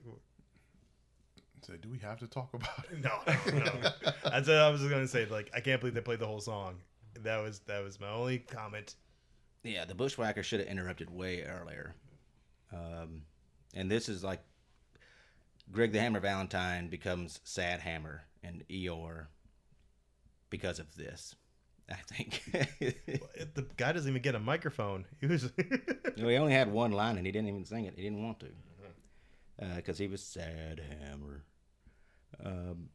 So, do we have to talk about it? [laughs] No, no, no. [laughs] That's what I was gonna say. Like, I can't believe they played the whole song. That was that was my only comment. Yeah, the Bushwhacker should have interrupted way earlier. Um, and this is like Greg the Hammer Valentine becomes Sad Hammer and Eeyore because of this. I think. The guy doesn't even get a microphone. [laughs] He was. [laughs] No, he only had one line and he didn't even sing it. He didn't want to. Mm-hmm. Uh, because he was Sad Hammer. Um,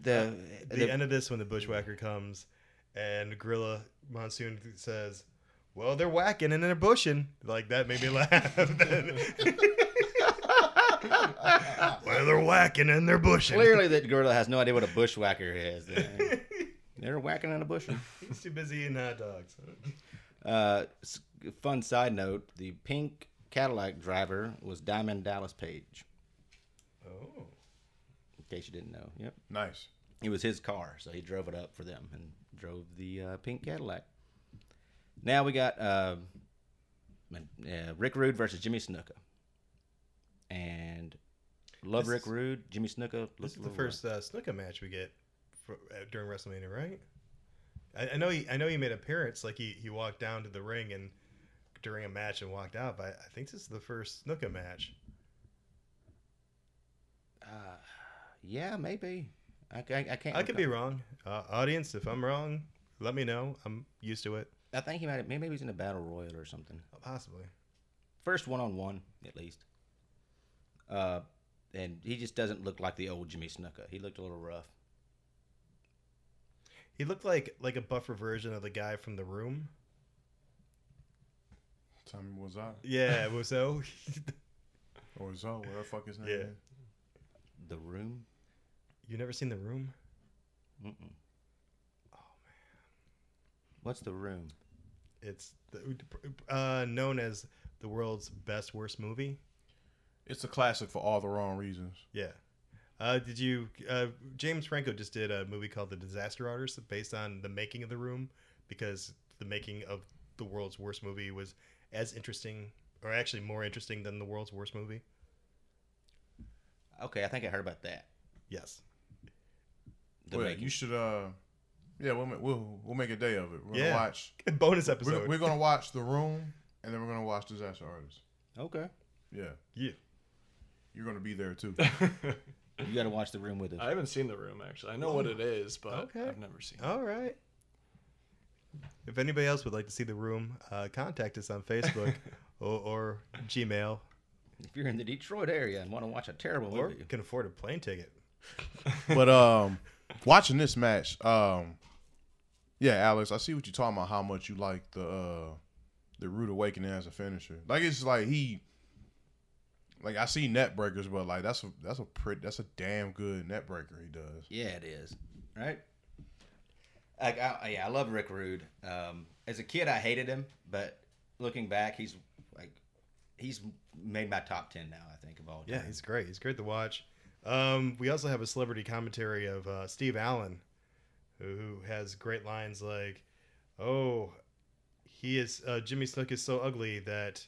the, uh, the, the- end of this when the bushwhacker comes and gorilla monsoon says well they're whacking and they're bushing like that made me laugh [laughs] well they're whacking and they're bushing clearly that gorilla has no idea what a bushwhacker is. [laughs] They're whacking in a bush. he's too busy eating hot dogs [laughs] Uh, fun side note: the pink Cadillac driver was Diamond Dallas Page. oh In case you didn't know, yep, Nice. it was his car, so he drove it up for them and drove the uh, pink Cadillac. Now we got uh, uh, Rick Rude versus Jimmy Snuka, and love This Rick is- Rude. Jimmy Snuka. this is the first uh, Snuka match we get for, uh, during wrestlemania right I, I know he i know he made appearance like he, he walked down to the ring and during a match and walked out but i, I think this is the first Snuka match Uh, yeah, maybe. I, I, I can't. I could be wrong. Uh, audience, if I'm wrong, let me know. I'm used to it. I think he might. Maybe he was in a battle royal or something. Possibly. first one on one at least. Uh, and he just doesn't look like the old Jimmy Snuka. He looked a little rough. He looked like like a buffer version of the guy from the room. Tell me what's up. Yeah, it was so. Or is that what the fuck his name Yeah. The room. you never seen the room? Mm-mm. Oh man. What's the room? It's the, uh, known as the world's best worst movie. It's a classic for all the wrong reasons. Yeah. Uh, did you? Uh, James Franco just did a movie called The Disaster Artist, based on the making of the room, because the making of the world's worst movie was as interesting, or actually more interesting than the world's worst movie. Okay, I think I heard about that. Yes. The Well, making. you should. uh Yeah, we'll ma- we'll we'll make a day of it. We're Yeah. gonna watch. [laughs] Bonus We're, episode. we're gonna watch The Room, and then we're gonna watch Disaster Artist. Okay. Yeah, Yeah. You're gonna be there too. [laughs] You got to watch the room with us. I haven't seen the room actually. I know what it is, but Okay. I've never seen. it. All right. If anybody else would like to see the room, uh, contact us on Facebook [laughs] or, or Gmail, If you're in the Detroit area and want to watch a terrible or movie, can afford a plane ticket. [laughs] but um, watching this match, um, yeah, Alex, I see what you're talking about. How much you like the uh, the Rude Awakening as a finisher. Like it's like he, like I see net breakers, but like that's a that's a pretty that's a damn good neck breaker he does. yeah, it is. Right? Like, I, yeah, I love Rick Rude. Um, as a kid, I hated him, but looking back, he's like, he's made my top ten now. I think of all time. Yeah, he's great. He's great to watch. Um, we also have a celebrity commentary of uh, Steve Allen, who, who has great lines like, "Oh, he is uh, Jimmy Snook is so ugly that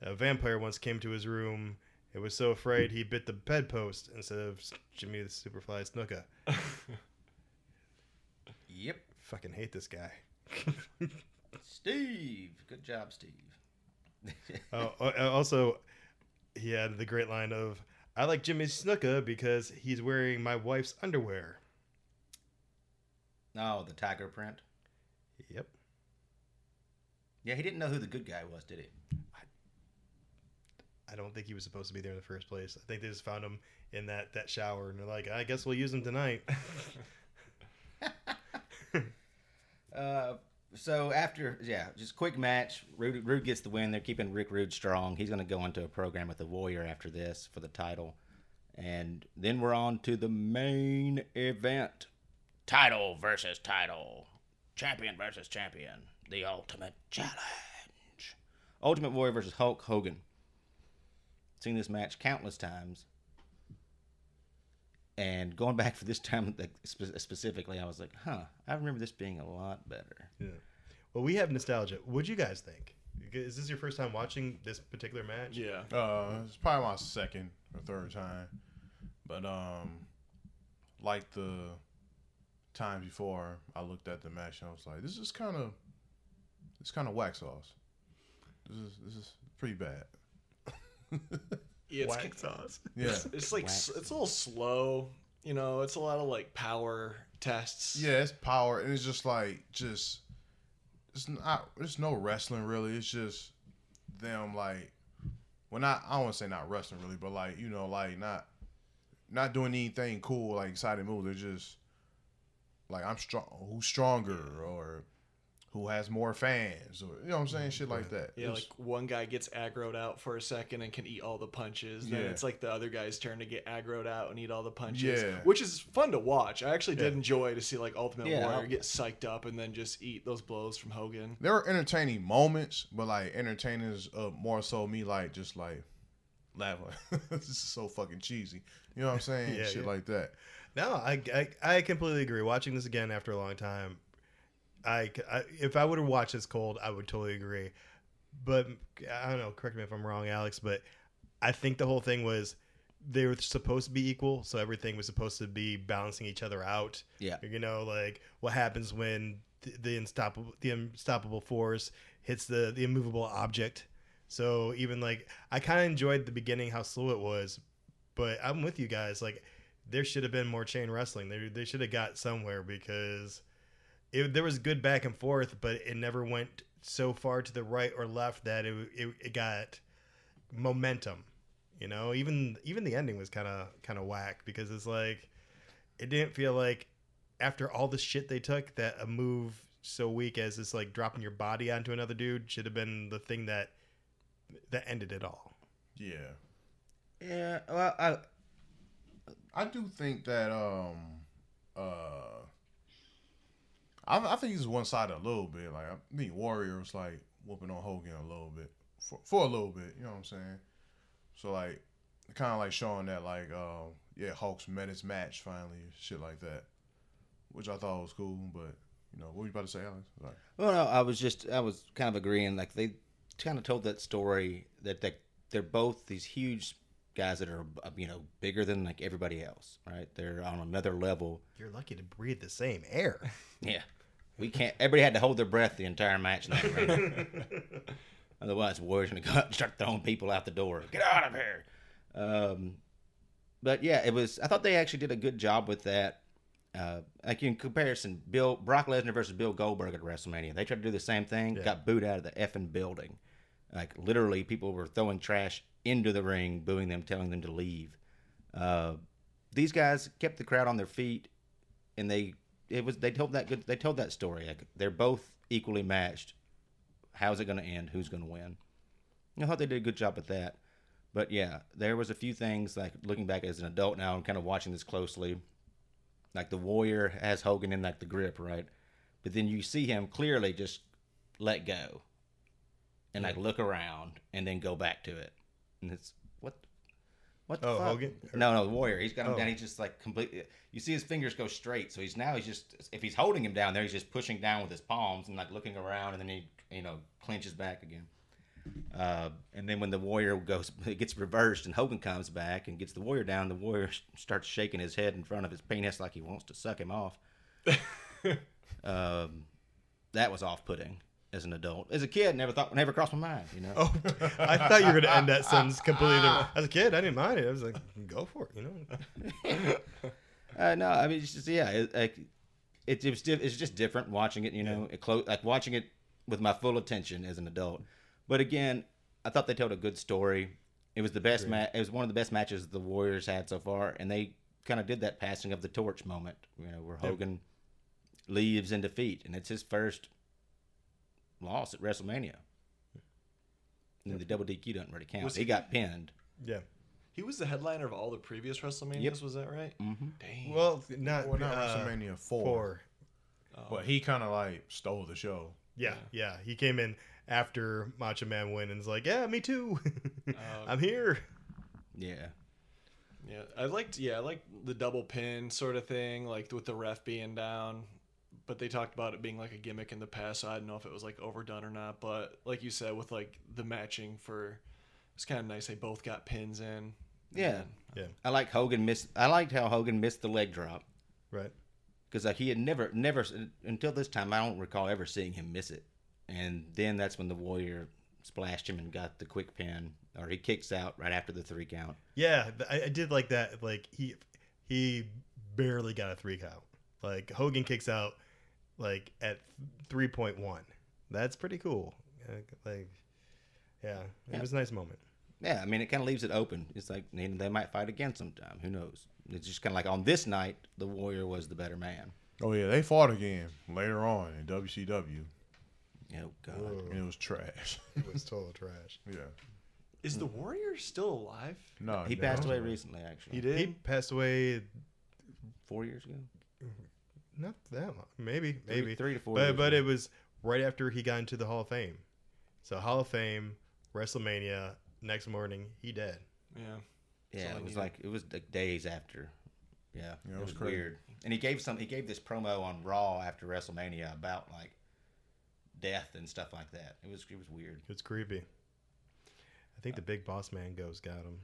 a vampire once came to his room. It was so afraid he bit the bedpost instead of Jimmy the Superfly Snuka." [laughs] Yep. Fucking hate this guy. Steve, good job, Steve. [laughs] Oh, also, he had the great line of, "I like Jimmy Snuka because he's wearing my wife's underwear." Oh, the tiger print. Yep. Yeah, he didn't know who the good guy was, did he? I don't think he was supposed to be there in the first place. I think they just found him in that that shower, and they're like, "I guess we'll use him tonight." [laughs] Uh, so after, yeah, just quick match. Rude, Rude gets the win. They're keeping Rick Rude strong. He's going to go into a program with the Warrior after this for the title, and then we're on to the main event: title versus title, champion versus champion, the Ultimate Challenge. Ultimate Warrior versus Hulk Hogan. Seen this match countless times. And going back for this time [laughs] like, spe- specifically, I was like, huh, I remember this being a lot better. yeah. Well, we have nostalgia. What'd you guys think? Is this your first time watching this particular match? Yeah. Uh, it's probably my second or third time, but um, like the times before, I looked at the match and I was like, this is kind of, it's kind of wax sauce. This is this is pretty bad. Yeah, it's, Wax sauce. Yeah, it's, it's like s- it's a little slow. You know, it's a lot of like power tests. yeah, it's power, and it's just like just, it's not, there's no wrestling really. It's just them like, well, not I don't want to say not wrestling really, but like you know, like not, not doing anything cool like exciting moves. They're just like I'm strong. Who's stronger or who has more fans or you know what I'm saying? Shit like that. Yeah, It's- like one guy gets aggroed out for a second and can eat all the punches. Then Yeah. it's like the other guy's turn to get aggroed out and eat all the punches. Yeah. Which is fun to watch. I actually did Yeah. enjoy to see like Ultimate Yeah, Warrior get psyched up and then just eat those blows from Hogan. there were entertaining moments, but like entertainers uh, more so me like just like laughing. [laughs] this is so fucking cheesy. You know what I'm saying? [laughs] Yeah, Shit yeah. like that. No, I, I I completely agree. Watching this again after a long time, I, I if I would have watched this cold, I would totally agree. But I don't know. Correct me if I'm wrong, Alex. But I think the whole thing was they were supposed to be equal, so everything was supposed to be balancing each other out. Yeah. You know, like what happens when the, the unstoppable the unstoppable force hits the the immovable object. So even like I kind of enjoyed the beginning how slow it was, but I'm with you guys. Like there should have been more chain wrestling. They they should have got somewhere because it, there was good back and forth, but it never went so far to the right or left that it it, it got momentum. You know, even even the ending was kind of kind of whack because it's like it didn't feel like after all the shit they took that a move so weak as this like dropping your body onto another dude should have been the thing that that ended it all. Yeah. Yeah, well, I, I do think that um uh I, I think he's one sided a little bit. Like I think Warrior was like whooping on Hogan a little bit for for a little bit. You know what I'm saying? So like kind of like showing that like uh yeah Hulk's met his match finally, shit like that, which I thought was cool. But you know what were you about to say, Alex? Like, well, no, I was just, I was kind of agreeing. Like they kind of told that story that they, they're both these huge guys that are, uh, you know, bigger than like everybody else, right? They're on another level. You're lucky to breathe the same air. [laughs] Yeah, we can't. Everybody had to hold their breath the entire match. Right? [laughs] Otherwise, Warrior's gonna go out and start throwing people out the door. Get out of here. Um, but yeah, it was. I thought they actually did a good job with that. Uh, like in comparison, Bill Brock Lesnar versus Bill Goldberg at WrestleMania, they tried to do the same thing. Got booed out of the effing building. Like literally, people were throwing trash into the ring, booing them, telling them to leave. Uh, these guys kept the crowd on their feet, and they it was they told that good they told that story. They're both equally matched. How's it going to end? Who's going to win? I thought they did a good job at that. But yeah, there was a few things like looking back as an adult now and kind of watching this closely. Like the warrior has Hogan in like the grip, right? But then you see him clearly just let go and like look around and then go back to it. And it's what what the Oh, fuck? Hogan? No, no, the warrior. He's got him Oh. down. He's just like completely. You see his fingers go straight. So he's now he's just if he's holding him down there, he's just pushing down with his palms and like looking around, and then he you know clenches back again. Uh, and then when the warrior goes, [laughs] it gets reversed, and Hogan comes back and gets the warrior down. The warrior s- starts shaking his head in front of his penis like he wants to suck him off. [laughs] um, that was off-putting as an adult. As a kid, never thought, never crossed my mind. You know. Oh, I thought you were gonna end that sentence [laughs] completely different. As a kid, I didn't mind it. I was like, go for it, you know. [laughs] Uh, no, I mean, it's just yeah, it, like it, it was it's just different watching it. You know, it clo- like watching it with my full attention as an adult. But again, I thought they told a good story. It was the best match. It was one of the best matches the Warriors had so far, and they kind of did that passing of the torch moment. You know, where Hogan leaves in defeat, and it's his first loss at WrestleMania. And the double DQ doesn't really count. Was he he- got pinned. Yeah. He was the headliner of all the previous WrestleManias. Yep. Was that right? Mm-hmm. Dang. Well, not, Well, not uh, WrestleMania four, four. but he kind of like stole the show. Yeah, yeah. He came in after Macho Man win and was like, "Yeah, me too. [laughs] Oh, I'm here." Yeah. Yeah, I liked yeah, I liked the double pin sort of thing, like with the ref being down. But they talked about it being like a gimmick in the past, so I don't know if it was like overdone or not. But like you said, with like the matching for, it's kind of nice. They both got pins in. Yeah. Yeah. I like Hogan missed. I liked how Hogan missed the leg drop Right. because like he had never, never until this time. I don't recall ever seeing him miss it. And then that's when the Warrior splashed him and got the quick pin, or he kicks out right after the three count. Yeah, I, I did like that. Like he he barely got a three count. Like Hogan kicks out like at three point one. That's pretty cool. Like, like yeah, it Yeah. was a nice moment. Yeah, I mean, it kind of leaves it open. It's like you know, they might fight again sometime. Who knows? It's just kind of like on this night, the Warrior was the better man. Oh yeah, they fought again later on in WCW, Oh God. and it was trash. [laughs] It was total trash. yeah, Is the Warrior still alive? no, He no, passed away recently, actually. He did. He passed away four years ago. Mm-hmm. Not that long. Maybe, maybe three to four But years but it was right after he got into the Hall of Fame. So Hall of Fame, WrestleMania. Next morning, he dead. Yeah. Yeah, it was like it was like days after. Yeah, Yeah, it it was, was crazy. weird. And he gave some. He gave this promo on Raw after WrestleMania about like death and stuff like that. It was it was weird. It's creepy. I think the uh, big boss man ghost got him.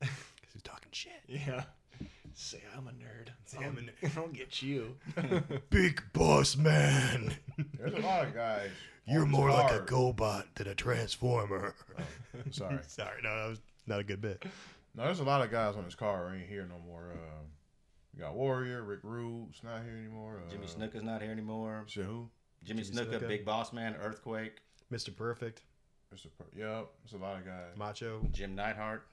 [laughs] Because he's talking shit. Yeah. Say I'm a nerd. Say [laughs] I'm a nerd. [laughs] I'll get you. [laughs] Big boss man. There's a lot of guys. You're more like a card- GoBot than a Transformer. Sorry, Sorry, no, that was not a good bit. no, there's a lot of guys on this car ain't here no more. Uh, you got Warrior, Rick Rude's not here anymore. Uh, Jimmy Snuka's not here anymore. Shit, who? Jimmy, Jimmy Snuka, Snuka. Big Boss Man, Earthquake, Mr. Perfect, Mr. Per- yep, there's a lot of guys. Macho. Jim Neidhart.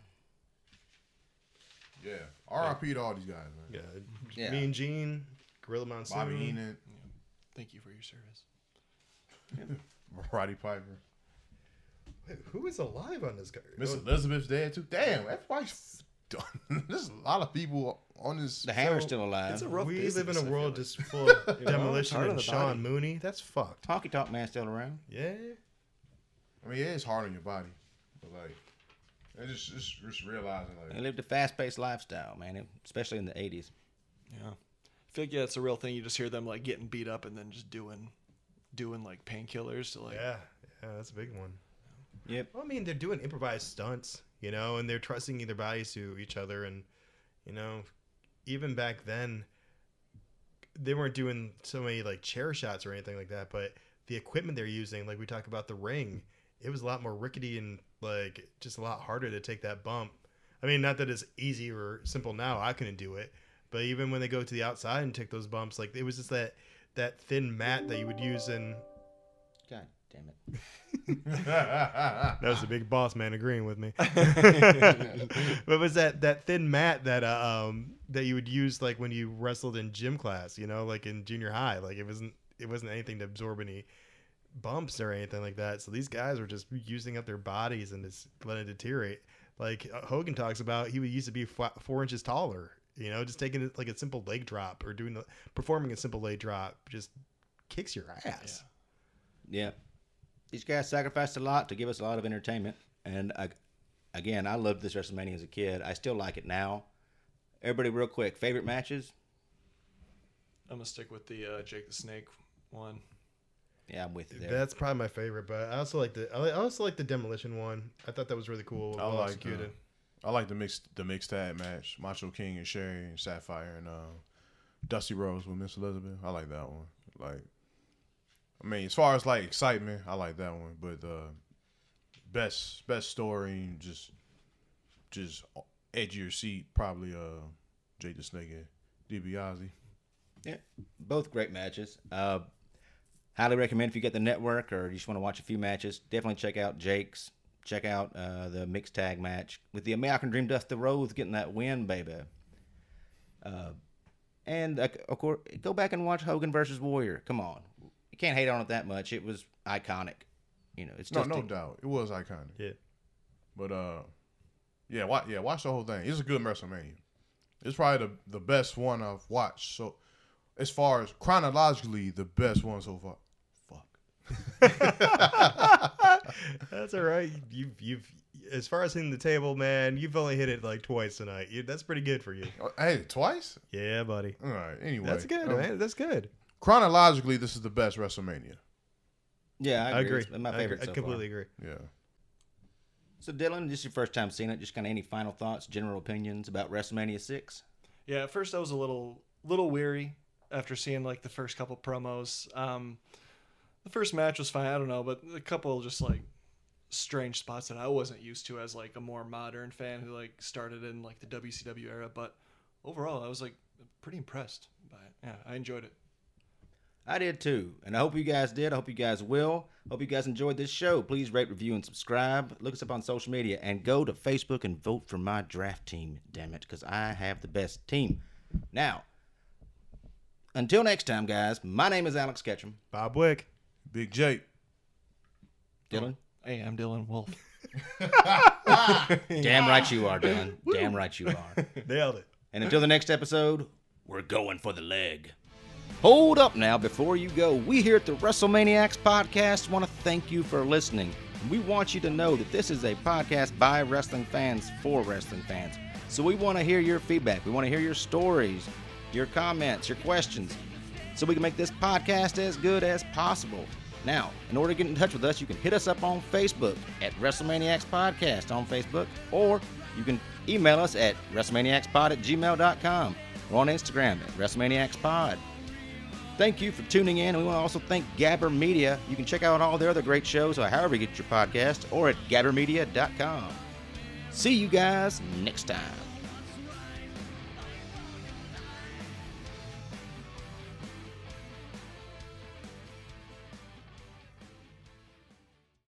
Yeah, R.I.P. to all these guys, man. Yeah. Yeah. Mean Gene, Gorilla Monsoon. Bobby Heenan, Thank you for your service. [laughs] Roddy Piper, Wait, who is alive on this card? Miss Oh, Elizabeth's dead too. Damn, everybody's done. [laughs] There's a lot of people on this. The Hammer's So, still alive. It's a rough we business, live in I a feel world like. just full [laughs] of demolition hard on and the Sean body. Mooney. That's fucked. Honky Tonk Man still around. Yeah. I mean, yeah, it's hard on your body, but like, I just just, just realizing They lived a fast-paced lifestyle, man, especially in the '80s. Yeah. I feel like yeah, it's a real thing. You just hear them like getting beat up and then just doing, doing like painkillers to like. Yeah. Yeah, that's a big one. Yep. Well, I mean, they're doing improvised stunts, you know, and they're trusting their bodies to each other. And, you know, even back then, they weren't doing so many like chair shots or anything like that. But the equipment they're using, like we talk about the ring, it was a lot more rickety and like just a lot harder to take that bump. I mean, not that it's easy or simple now. I couldn't do it, but even when they go to the outside and take those bumps, like it was just that that thin mat that you would use in. God damn it. [laughs] That was the big boss man agreeing with me. [laughs] [laughs] but was that that thin mat that uh, um that you would use like when you wrestled in gym class? You know, like in junior high. Like it wasn't it wasn't anything to absorb any bumps or anything like that. So these guys were just using up their bodies and just letting it deteriorate. Like uh, Hogan talks about, he would used to be four inches taller. You know, just taking it like a simple leg drop or doing the, performing a simple leg drop just kicks your ass. Yeah. These guys sacrificed a lot to give us a lot of entertainment. And I, again, I loved this WrestleMania as a kid. I still like it now. Everybody, real quick, favorite matches? I'm gonna stick with the uh, Jake the Snake one. Yeah, I'm with you there. That's probably my favorite, but I also like the I also like the demolition one. I thought that was really cool. I well like the, executed. I like the mixed the mixed tag match. Macho King and Sherri and Sapphire and uh, Dusty Rhodes with Miss Elizabeth. I like that one. Like, I mean, as far as like excitement, I like that one. But uh, best best story, just just edge of your seat, probably uh, Jake the Snake and DiBiase. Yeah, both great matches. Uh, highly recommend if you get the network or you just want to watch a few matches, definitely check out Jake's. Check out uh, the mixed tag match with the American Dream Dusty Rhodes getting that win, baby. Uh, and uh, of course, go back and watch Hogan versus Warrior. Come on, you can't hate on it that much. It was iconic. You know, it's No, no a- doubt, it was iconic. Yeah. But uh, yeah, watch yeah, watch the whole thing. It's a good WrestleMania. It's probably the the best one I've watched. So, as far as chronologically, the best one so far. Fuck. That's all right. You've you've as far as hitting the table, man, you've only hit it like twice tonight. You, that's pretty good for you. Uh, Hey, twice. Yeah, buddy. All right. Anyway, That's good, um, man. That's good. Chronologically, this is the best WrestleMania. Yeah, I I agree. agree. It's my I favorite. agree. so I completely far. agree. Yeah. So, Dylan, this is your first time seeing it. Just kind of any final thoughts, general opinions about WrestleMania Six? Yeah, at first I was a little little weary after seeing like the first couple promos. Um, the first match was fine, I don't know, but a couple just like strange spots that I wasn't used to as like a more modern fan who like started in like the WCW era. But overall, I was like pretty impressed by it. Yeah, I enjoyed it. I did too, and I hope you guys did. I hope you guys will. Hope you guys enjoyed this show. Please rate, review, and subscribe. Look us up on social media and go to Facebook and vote for my draft team. Damn it, because I have the best team. Now, until next time, guys. My name is Alex Ketchum. Bob Wick. Big Jake. Dylan. Hey, I'm Dylan Wolf. [laughs] Damn right you are, Dylan. Damn right you are. Nailed it. And until the next episode, we're going for the leg. Hold up now before you go. We here at the WrestleManiacs podcast want to thank you for listening. We want you to know that this is a podcast by wrestling fans for wrestling fans. So we want to hear your feedback. We want to hear your stories, your comments, your questions, so we can make this podcast as good as possible. Now, in order to get in touch with us, you can hit us up on Facebook at WrestleManiacs Podcast on Facebook, or you can email us at WrestleManiacsPod at gmail.com or on Instagram at WrestleManiacsPod. Thank you for tuning in. And we want to also thank Gabber Media. You can check out all their other great shows or however you get your podcast or at gabbermedia.com. See you guys next time.